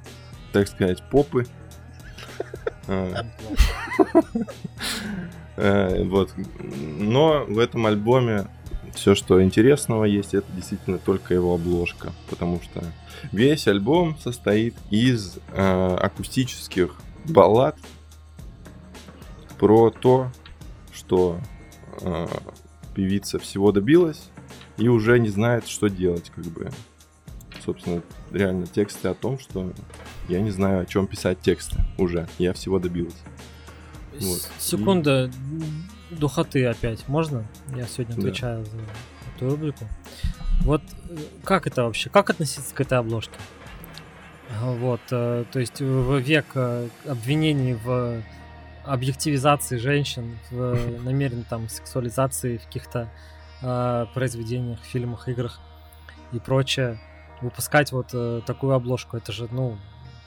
так сказать, попы. Э, вот. Но в этом альбоме все, что интересного есть, это действительно только его обложка. Потому что весь альбом состоит из э, акустических баллад про то, что э, певица всего добилась и уже не знает, что делать, как бы. Собственно, реально тексты о том, что я не знаю, о чем писать тексты уже. Я всего добилась. Вот. Секунда и... духоты опять. Можно? Я сегодня отвечаю да. за эту рубрику. Вот э, как это вообще? Как относиться к этой обложке? Вот, э, то есть в век э, обвинений в объективизации женщин, в намеренной там сексуализации в каких-то э, произведениях, фильмах, играх и прочее, выпускать вот э, такую обложку, это же, ну,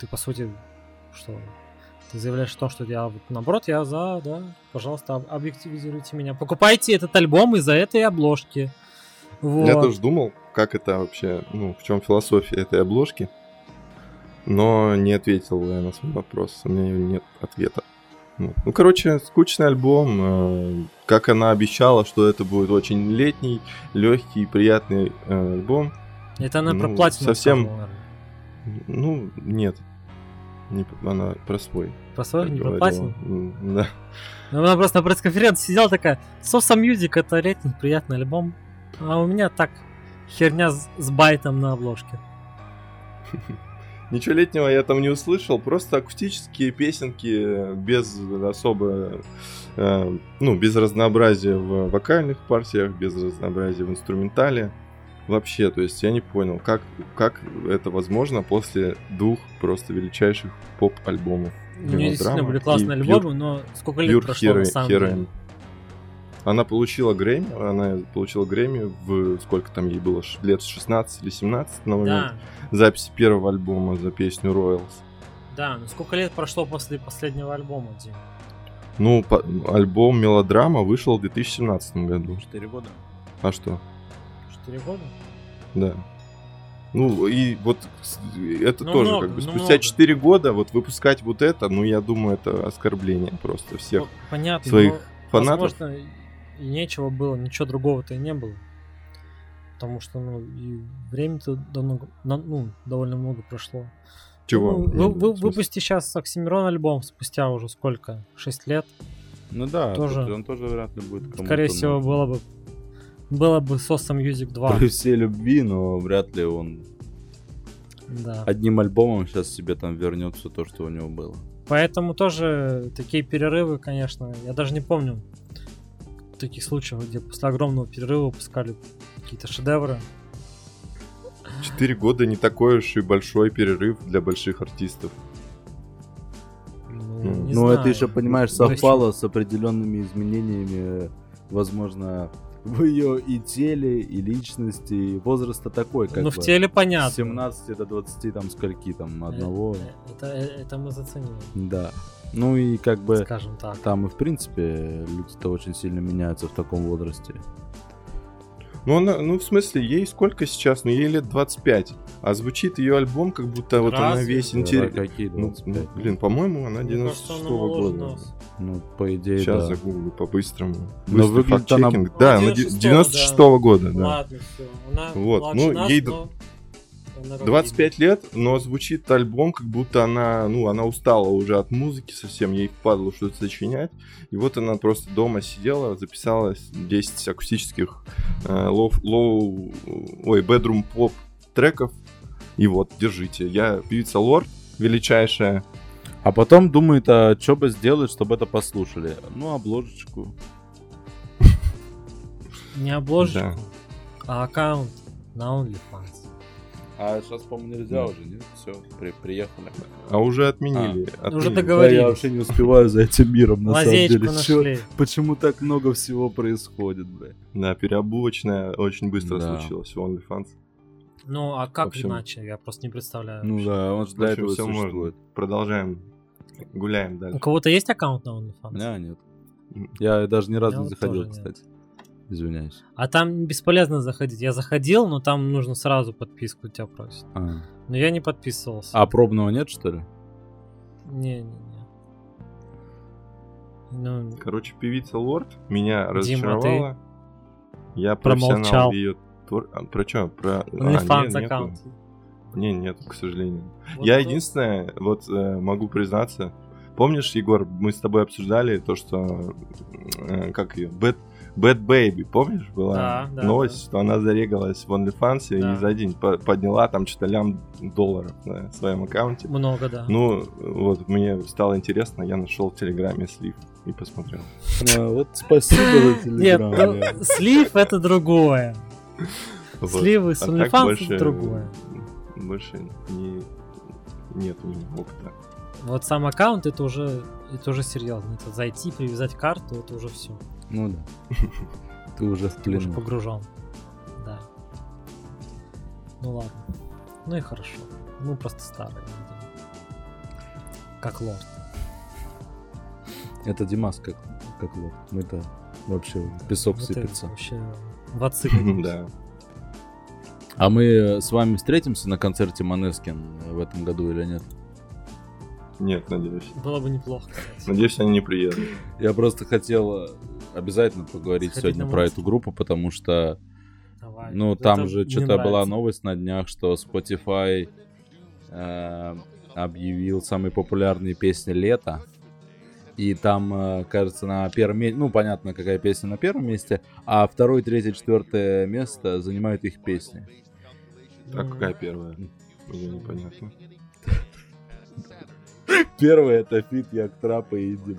ты по сути, что ты заявляешь то, что я вот наоборот, я за, да, пожалуйста, объективизируйте меня. Покупайте этот альбом из-за этой обложки. Вот. Я тоже думал, как это вообще, ну, в чем философия этой обложки, но не ответил я на свой вопрос, у меня нет ответа. Ну короче, скучный альбом. Э, как она обещала, что это будет очень летний, легкий, приятный э, альбом. Это она ну, про платину совсем. Сказала, ну, нет. Не, она про свой. Про свой, не про платину? Да. Ну, она просто на пресс-конференции сидела такая, Соса Music это летний приятный альбом, а у меня так, херня с, с байтом на обложке. Ничего летнего я там не услышал, просто акустические песенки без особо, э, ну, без разнообразия в вокальных партиях, без разнообразия в инструментале вообще, то есть я не понял, как, как это возможно после двух просто величайших поп-альбомов. У нее действительно были классные альбомы, но сколько лет прошло Hero, на самом деле? Она получила Грэмми, она получила Грэмми в сколько там ей было, лет 16 или 17 на момент да. записи первого альбома за песню Royals. Да, но сколько лет прошло после последнего альбома, Дим? Ну, по- альбом Мелодрама вышел в 2017 году. Четыре года. А что? 4 года? Да. Ну, и вот это ну, тоже много, как бы ну, спустя много. 4 года вот выпускать вот это, ну, я думаю, это оскорбление просто всех ну, понятно, своих фанатов. Возможно, и нечего было, ничего другого-то и не было. Потому что, ну, и время-то давно, ну, довольно много прошло. Чего? Ну, вы, вы, выпусти сейчас Оксимирон альбом спустя уже сколько? 6 лет? Ну да, тоже, он тоже вряд ли будет Скорее всего, было бы было бы Sosa Music 2. При всей любви, но вряд ли он да. одним альбомом сейчас себе там вернет все то, что у него было. Поэтому тоже такие перерывы, конечно, я даже не помню таких случаев, где после огромного перерыва выпускали какие-то шедевры. Четыре года не такой уж и большой перерыв для больших артистов. Ну, ну это еще, понимаешь, совпало с определенными изменениями, возможно, в ее и теле, и личности, и возраста такой, как Ну, бы, в теле понятно. с 17 до 20, там, скольки, там, одного. Э, Это, это, это мы заценили, Да. Ну и как бы скажем так. там и в принципе люди-то очень сильно меняются в таком возрасте. Ну, она, ну, в смысле, ей сколько сейчас? Ну, ей лет 25. А звучит ее альбом, как будто вот она весь интерес. какие Ну, 25? блин, по-моему, она Мне кажется, она 96 моложе года. нас. Ну, по идее, Сейчас да. загуглю по-быстрому. Но выглядит она-. Да, Ну, она 96-го, 96 года, да. Ладно, все. Она Вот, ну, нас, ей но она 25 лет, но звучит альбом, как будто она, ну, она устала уже от музыки совсем, ей впадло что-то сочинять. И вот она просто дома сидела, записала 10 акустических э, low, low- ой, bedroom поп треков. И вот, держите. Я певица Лорд, величайшая. А потом думает, а что бы сделать, чтобы это послушали? Ну, обложечку. Не обложечку, а аккаунт на OnlyFans. А сейчас, по-моему, нельзя уже, нет? Все, приехали. А уже отменили. Уже отменили. договор- Договорились. я вообще не успеваю за этим миром, на Лазеечку самом деле. Чё- нашли. почему так много всего происходит, бля? Да, переобувочная очень быстро Да. случилась в OnlyFans. Ну, а как общем, иначе? Я просто не представляю. Ну вообще. да, он же для этого можно. существует. Продолжаем. Гуляем У дальше. кого-то есть аккаунт на OnlyFans? У меня нет. Я даже ни разу меня не вот заходил, тоже нет. кстати. Извиняюсь. А там бесполезно заходить. Я заходил, но там нужно сразу подписку тебя просят. А, Но я не подписывался. А пробного нет, что ли? Не-не-не. Ну, Короче, певица Лорд меня Дима, разочаровала. Я промолчал. ее твор... а, Про что? Про... а, OnlyFans нет, нету. аккаунт. Не, нет, к сожалению. Вот я тут- единственное, вот э, могу признаться, помнишь, Егор, мы с тобой обсуждали то, что э, как ее, Bad, Bad Baby, помнишь, была Да, да, новость, да. что она зарегалась в OnlyFans Да. и за день по- подняла там что-то лям долларов на своем аккаунте. Много, да. Ну, вот, мне стало интересно, я нашел в Телеграме слив и посмотрел. А, вот спасибо за Нет, телеграм. ну, слив это другое. Сливы с А так OnlyFans это другое. Больше не... нет у меня опыта. Вот сам аккаунт это уже это уже серьезно. Это зайти, привязать карту, это уже все. Ну да. Ты уже в Ты уже плену. погружен. Да. Ну ладно. Ну и хорошо. Мы просто старые, видимо. Как лорд. Это Димас как, как лох. Мы-то вообще песок Это сыпется. вообще в отцы. Да. А мы с вами встретимся на концерте Манескин в этом году или нет? Нет, надеюсь. Было бы неплохо, кстати. Надеюсь, они не приедут. Я просто хотел э, обязательно поговорить Сходить сегодня про эту группу, потому что, Давай. ну, Это там же что-то была новость на днях, что Spotify э, объявил самые популярные песни лета. И там, э, кажется, на первом месте, ну, понятно, какая песня на первом месте, а второе, третье, четвертое место занимают их песни. А М, какая первая? Мне непонятно. Первое это фит Як Трапа и Инди.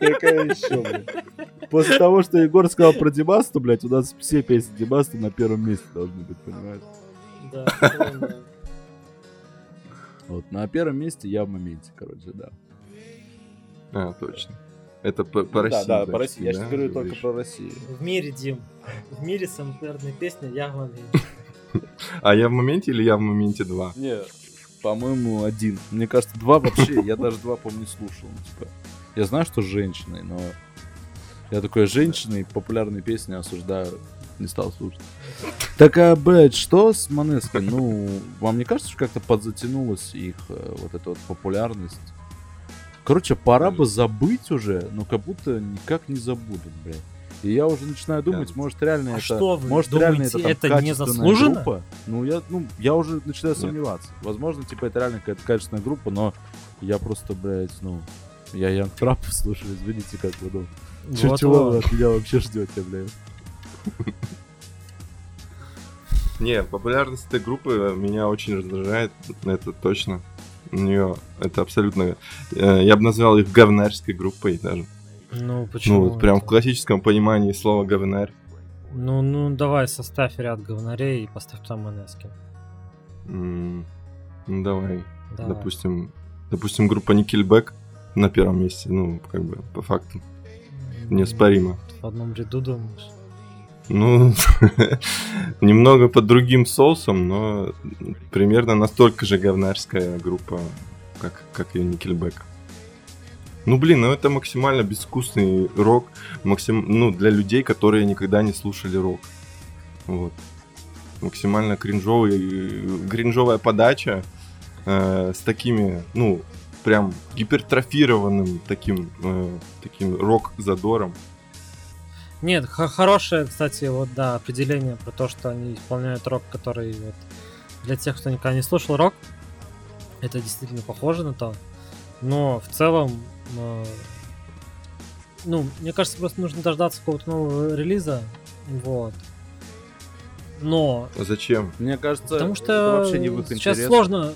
Какая еще, блядь? После того, что Егор сказал про Димасту, блядь, у нас все песни Димаста на первом месте должны быть, понимаешь? Да. Вот, на первом месте я в моменте, короче, да. А, точно. Это по, по да, России. да, значит, по России. Я да, сейчас говорю только про Россию. В мире, Дим. В мире самая популярная песня «Я в моменте». А я в моменте или я в моменте 2? Не, по-моему, один. Мне кажется, два вообще. Я даже два, помню, слушал. ну, Типа, я знаю, что женщины, но я такой женщины популярные песни осуждаю. Не стал слушать. Так, а, блядь, что с Манеской? Ну, вам не кажется, что как-то подзатянулась их э, вот эта вот популярность? Короче, пора бы забыть уже, но как будто никак не забудут, блядь. И я уже начинаю думать, Да. может реально А это, что вы может реально думаете, это, там, это качественная незаслуженно? группа. Ну я, ну я уже начинаю Нет. сомневаться. Возможно, типа это реально какая-то качественная группа, но я просто, блядь, ну я Янг Трап слушаю, извините, как вы чё- Вот, чего вот. от меня вообще ждете, блядь? Не, популярность этой группы меня очень раздражает, это точно. У нее это абсолютно... э, Я бы назвал их говнарской группой даже. Ну, почему? Ну, вот прям в классическом понимании слова говнарь. Ну, ну, давай составь ряд говнарей и поставь там Манескин. М, Ну, давай. Давай. Допустим, допустим, группа Nickelback на первом месте, ну, как бы, по факту. неоспоримо. В одном ряду думаешь? Ну, немного под другим соусом, но примерно настолько же говнарская группа, как, как и Nickelback. Ну, блин, ну это максимально безвкусный рок, максим... ну, для людей, которые никогда не слушали рок. Вот. Максимально кринжовый, кринжовая подача э, с такими, ну, прям гипертрофированным таким, э, таким рок-задором. Нет, хорошее, кстати, вот, да, определение про то, что они исполняют рок, который вот для тех, кто никогда не слушал рок, это действительно похоже на то. Но в целом, э, ну, мне кажется, просто нужно дождаться какого-то нового релиза, вот. Но... А зачем? Мне кажется, потому что вообще не в их сейчас интересах. сложно...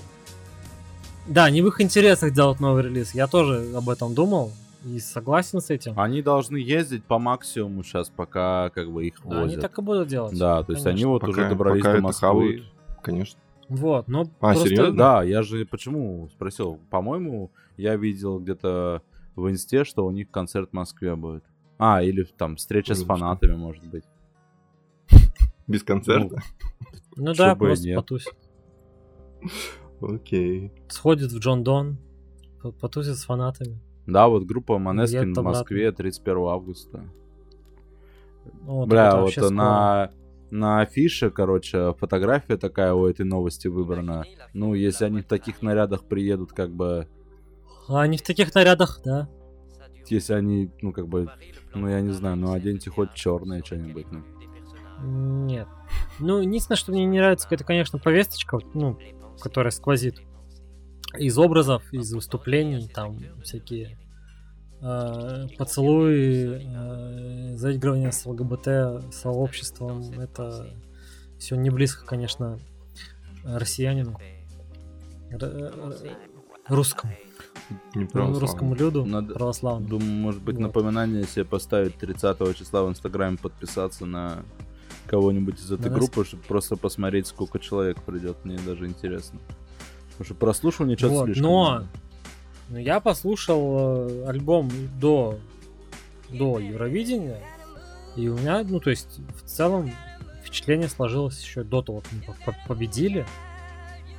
Да, не в их интересах делать новый релиз. Я тоже об этом думал. И согласен с этим. Они должны ездить по максимуму сейчас, пока как бы их возят. Они так и будут делать. Да, то есть они вот пока, уже добрались до Москвы. Конечно. Вот, но а, просто... серьезно? Да, я же почему спросил. По-моему, я видел где-то в инсте, что у них концерт в Москве будет. А, или там встреча с фанатами, может быть. Без концерта? Ну, ну да, просто нет. потусит. Окей. Сходит в Джон Дон, потусит с фанатами. Да, вот группа Манескин в Москве 31 августа. О, Бля, вот на, на афише, короче, фотография такая у этой новости выбрана. Ну, если они в таких нарядах приедут, как бы... А они в таких нарядах, да. Если они, ну, как бы, ну, я не знаю, ну, оденьте хоть черное что-нибудь, ну. Нет. Ну, единственное, что мне не нравится, это, конечно, повесточка, ну, которая сквозит из образов, из выступлений, там всякие э, поцелуи, э, заигрывание с ЛГБТ сообществом, это все не близко, конечно, россиянину, русскому. Не ну, русскому люду, Надо, православному. Думаю, может быть, вот. напоминание себе поставить 30 числа в Инстаграме, подписаться на кого-нибудь из этой группы, чтобы просто посмотреть, сколько человек придет. Мне даже интересно. Потому что прослушивание что-то вот, слишком. Но ну, я послушал э, альбом до, до Евровидения, и у меня, ну, то есть, в целом, впечатление сложилось еще до того, как мы победили.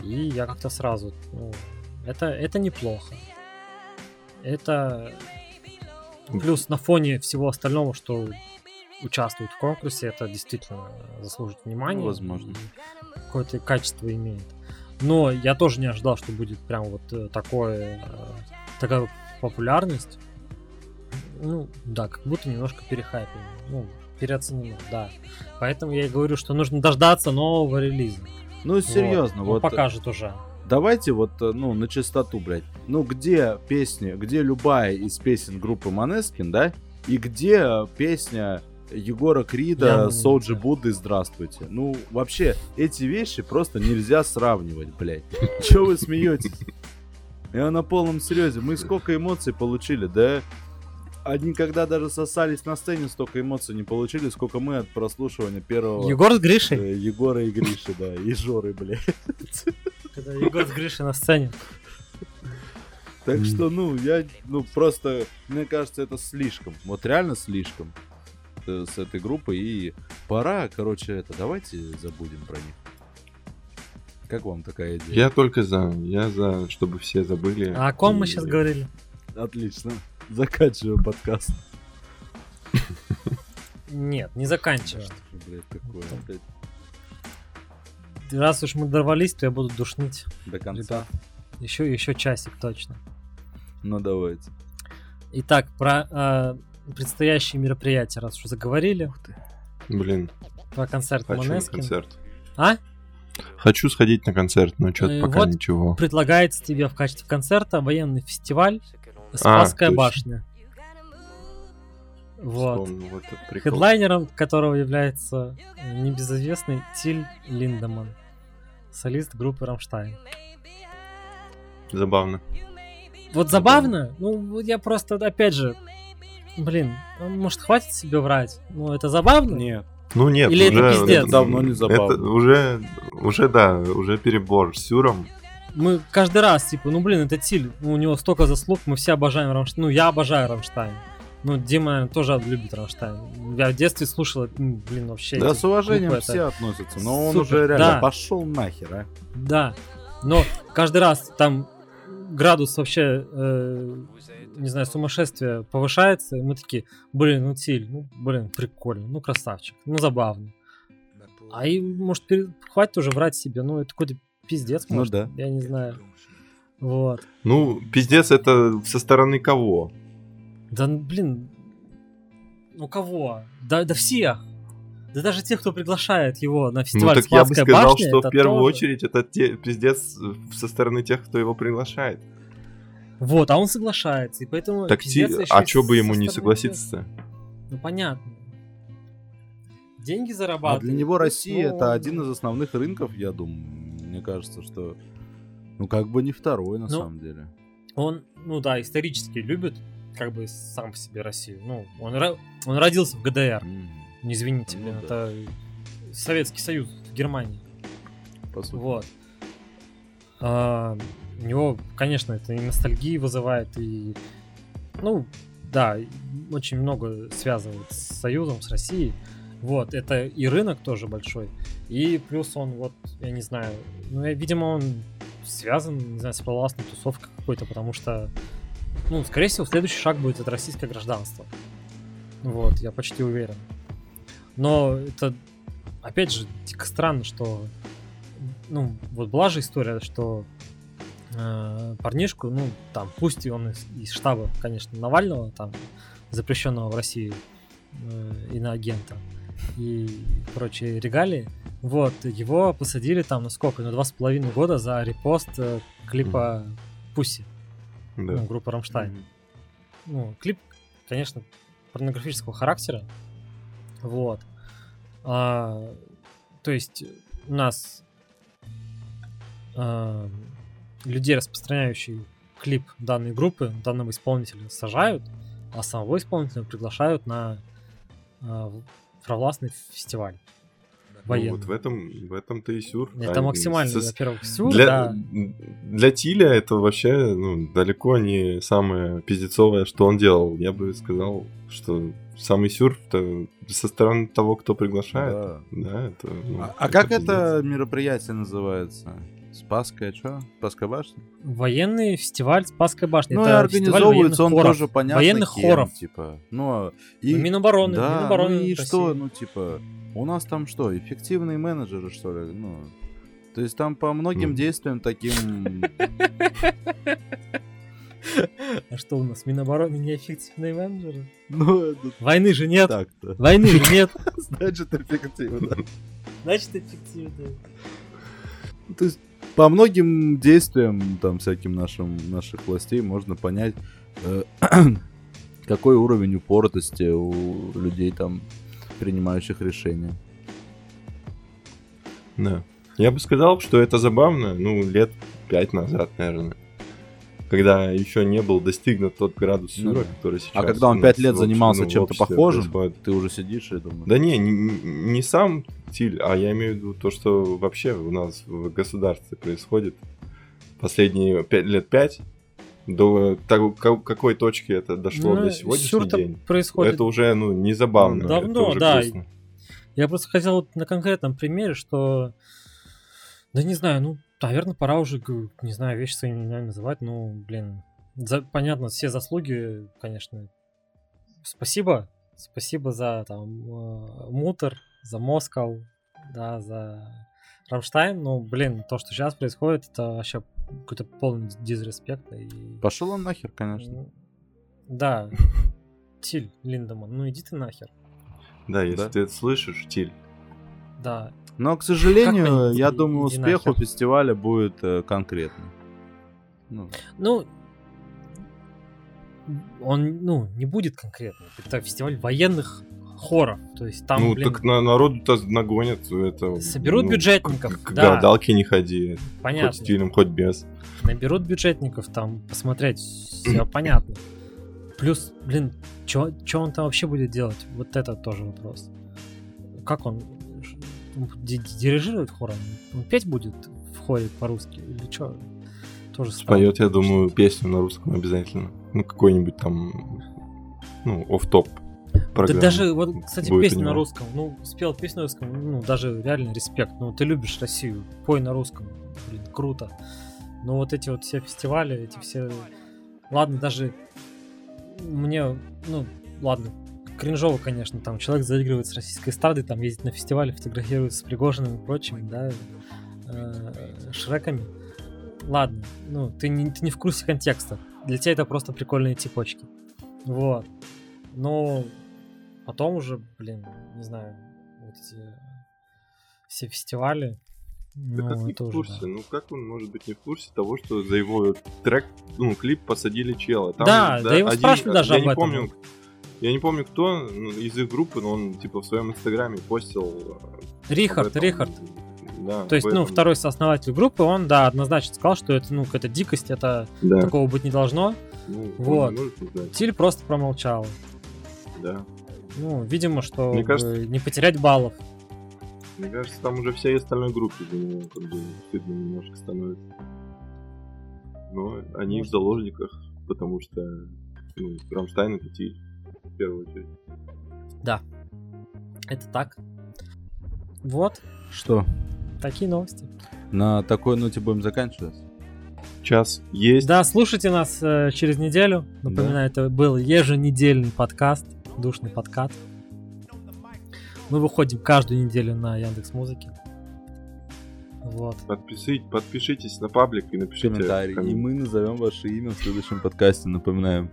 И я как-то сразу, ну, это, это неплохо. Это плюс на фоне всего остального, что участвует в конкурсе, это действительно заслужит внимания. Ну, возможно. Какое-то качество имеет. Но я тоже не ожидал, что будет прям вот э, такое, э, такая популярность. Ну, да, как будто немножко перехайпили. Ну, переоценено, да. Поэтому я и говорю, что нужно дождаться нового релиза. Ну, серьезно, вот. вот покажет уже. Давайте вот, э, ну, на чистоту, блядь. Ну, где песни, где любая из песен группы Манескин, да? И где песня Егора Крида, Соуджи Будды, здравствуйте. Ну, вообще, эти вещи просто нельзя сравнивать, блядь. Че вы смеетесь? Я на полном серьезе. Мы сколько эмоций получили, да? Они когда даже сосались на сцене, столько эмоций не получили, сколько мы от прослушивания первого... Егор с Гришей? Э, Егора и Гриши, да. И Жоры, блядь. Когда Егор с Гришей на сцене. Так что, ну, я, ну, просто, мне кажется, это слишком. Вот реально слишком. Э, с этой группой. И пора, короче, это давайте забудем про них. Как вам такая идея? Я только за. Я за, чтобы все забыли. А о ком и... мы сейчас говорили? Отлично. Заканчиваю подкаст. Нет, не заканчиваем. Раз уж мы дорвались, то я буду душнить. До конца. Еще, еще часик точно. Ну давайте. Итак, про э, предстоящие мероприятия, раз уже заговорили. Ух ты. Блин. Про концерт Хочу Монескин. концерт. А? Хочу сходить на концерт, но что-то э, пока вот ничего. предлагается тебе в качестве концерта военный фестиваль Спасская а, башня. Вот. вот Хедлайнером которого является небезызвестный Тиль Линдеман, солист группы Рамштайн. Забавно. Вот забавно? Ну, я просто, опять же, Блин, ну, может хватит себе врать? Ну это забавно? Нет. Ну нет, Или уже, это пиздец? Это давно не забавно. Это уже, уже да, уже перебор с сюром. Мы каждый раз, типа, ну блин, это Тиль, ну, у него столько заслуг, мы все обожаем Рамштайн. Ну, я обожаю Рамштайн. Ну, Дима тоже любит Рамштайн. Я в детстве слушал, блин, вообще... Да, с уважением группы, все это... относятся, но он уже реально да. пошел нахер, а. Да, но каждый раз там градус вообще, э, не знаю, сумасшествия повышается, и мы такие, блин, ну Тиль, ну, блин, прикольно, ну, красавчик, ну, забавно. А и, может, перед... хватит уже врать себе, ну, это какой-то пиздец, ну может, ну, да. я не знаю. Вот. Ну, пиздец это со стороны кого? Да, блин, ну кого? Да, да всех. Да даже тех, кто приглашает его на фестиваль Ну так я бы сказал, башня, что в первую тоже... очередь это те, пиздец со стороны тех, кто его приглашает. Вот, а он соглашается, и поэтому... Так ти... А что бы ему не согласиться-то? Ну понятно. Деньги зарабатывать. А для него Россия ну, это один из основных рынков, я думаю. Мне кажется, что... Ну как бы не второй на ну, самом деле. Он, ну да, исторически любит как бы сам по себе Россию. Ну, он, он родился в ГДР. Mm. Не извините, ну, блин, да. это Советский Союз в Германии. По сути. Вот. А, у него, конечно, это и ностальгии вызывает, и, ну, да, очень много связывает с Союзом, с Россией. Вот, это и рынок тоже большой, и плюс он, вот, я не знаю, ну, я, видимо, он связан, не знаю, с провластной тусовкой какой-то, потому что ну, скорее всего, следующий шаг будет это российское гражданство. Вот, я почти уверен. Но это, опять же, дико странно, что, ну, вот была же история, что э, парнишку, ну, там, пусть и он из, из штаба, конечно, Навального, там, запрещенного в России э, иноагента и прочие регалии, вот, его посадили там на сколько, на два с половиной года за репост э, клипа Пусси да. ну, группа Рамштайн. Mm-hmm. Ну, клип, конечно, порнографического характера. Вот. А, то есть у нас а, людей, распространяющих клип данной группы, данного исполнителя сажают, а самого исполнителя приглашают на а, провластный фестиваль военный. Ну, вот в этом, в этом-то и сюр. Это а, максимально, со... во-первых, сюр, для, да. Для Тиля это вообще ну, далеко не самое пиздецовое, что он делал. Я бы сказал, что самый сюр это со стороны того, кто приглашает. Да. да это, ну, а, а как пиздец. это мероприятие называется? Спасская что? Спасская башня? Военный фестиваль Спасская башня. Ну, это и организовывается он хоров. тоже понятно Военных кем, хоров. Типа. Ну, и... Минобороны. Да, Минобороны ну и России. что, ну, типа, у нас там что, эффективные менеджеры, что ли? Ну, то есть там по многим mm. действиям таким... А что у нас, Минобороны неэффективные менеджеры? Ну, Войны же нет. Так-то. Войны же нет. Значит, эффективно. Значит, эффективно. То есть по многим действиям там всяким нашим наших властей можно понять, э, какой уровень упоротости у людей там принимающих решения. Да. Я бы сказал, что это забавно, ну, лет пять назад, наверное. Когда еще не был достигнут тот градус сюра, ну, который сейчас. А когда он пять лет занимался ну, чем-то похожим, происходит. ты уже сидишь и думаешь. Да не, не, не сам Тиль, а я имею в виду то, что вообще у нас в государстве происходит последние пять лет пять до того, какой точки это дошло ну, до сегодняшний день, происходит... это уже ну, не забавно. Давно, уже да. Грустно. Я просто хотел вот на конкретном примере, что, да не знаю, ну, наверное, пора уже, не знаю, вещи своими именами называть, ну, блин, за, понятно, все заслуги, конечно, спасибо, спасибо за там э, Мутер, за Москва, да, за Рамштайн, ну, блин, то, что сейчас происходит, это вообще какой-то полный дизреспект. И... Пошел он нахер, конечно. Да. Тиль Линдеман, ну иди ты нахер. Да, если да? ты это слышишь, Тиль. Да. Но, к сожалению, я думаю, успех у фестиваля будет э, конкретный. Ну. ну, он, ну, не будет конкретный. Это фестиваль военных хоров. То есть там, ну, блин, так на, народу-то нагонят. Это, соберут ну, бюджетников, к, да. гадалки не ходи. Понятно. Хоть стилем, хоть без. Наберут бюджетников там, посмотреть, все понятно. Плюс, блин, что он там вообще будет делать? Вот это тоже вопрос. Как он, дирижирует хором? Он петь будет в хоре по-русски или что? Тоже Споет, я думаю, песню на русском обязательно. Ну, какой-нибудь там ну, оф топ Да даже, вот, кстати, песня на русском. Ну, спел песню на русском, ну, даже реально респект. Ну, ты любишь Россию, пой на русском. Блин, круто. Но вот эти вот все фестивали, эти все... Ладно, даже мне, ну, ладно, кринжово, конечно, там человек заигрывает с российской эстрадой, там ездит на фестивале, фотографируется с Пригожиным и прочими, да, э, Шреками. Ладно, ну, ты не, ты не в курсе контекста. Для тебя это просто прикольные цепочки. Вот. Но потом уже, блин, не знаю, вот эти все фестивали, ну, как не в курсе? Да. Ну как он может быть не в курсе того, что за его трек, ну, клип посадили чела? Там, да, да, да его один, спрашивали даже я об не этом. Помню, я не помню, кто ну, из их группы, но он типа в своем инстаграме постил. Э, Рихард, Рихард. Да, То есть, ну, второй сооснователь группы, он, да, однозначно сказал, что это, ну, какая-то дикость, это да. такого быть не должно. Ну, вот. Тиль просто промолчал. Да. Ну, видимо, что Мне кажется... не потерять баллов. Мне кажется, там уже всей остальной группе за него как бы стыдно немножко становится. Но они Может. в заложниках, потому что ну, Рамштайн это Тиль, в первую очередь. Да, это так. Вот. Что? Такие новости. На такой ноте будем заканчивать. Час есть. Да, слушайте нас э, через неделю. Напоминаю, да. это был еженедельный подкаст, душный подкат. Мы выходим каждую неделю на Яндекс Музыке. Вот. Подпишите, подпишитесь на паблик и напишите комментарий. И мы назовем ваше имя в следующем подкасте, напоминаем.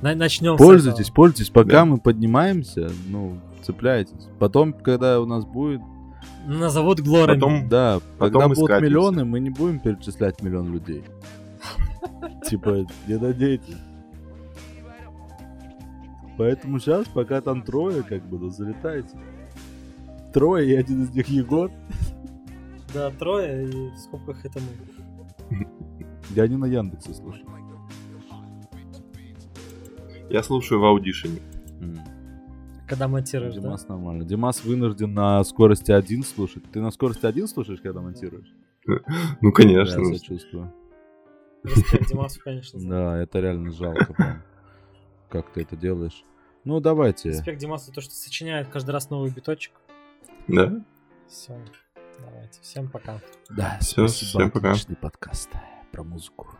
Начнем. Пользуйтесь, пользуйтесь, пока да. мы поднимаемся, ну, цепляйтесь. Потом, когда у нас будет Назовут Глорами. Потом, да, потом когда будут миллионы, мы не будем перечислять миллион людей. Типа, не надейтесь. Поэтому сейчас, пока там трое, как бы, ну, залетайте. Трое, и один из них Егор. Да, трое, и сколько их это мы? Я не на Яндексе слушаю. Я слушаю в аудишене. Когда монтируешь, Димас да? нормально. Димас вынужден на скорости один слушать. Ты на скорости один слушаешь, когда монтируешь? Ну, конечно. Я сочувствую. Димасу, конечно. Да, это реально жалко. Как ты это делаешь? Ну, давайте. Респект Димасу то, что сочиняет каждый раз новый биточек. Да? Все. Давайте. Всем пока. Да, Все, спасибо. Всем пока. Отличный подкаст про музыку.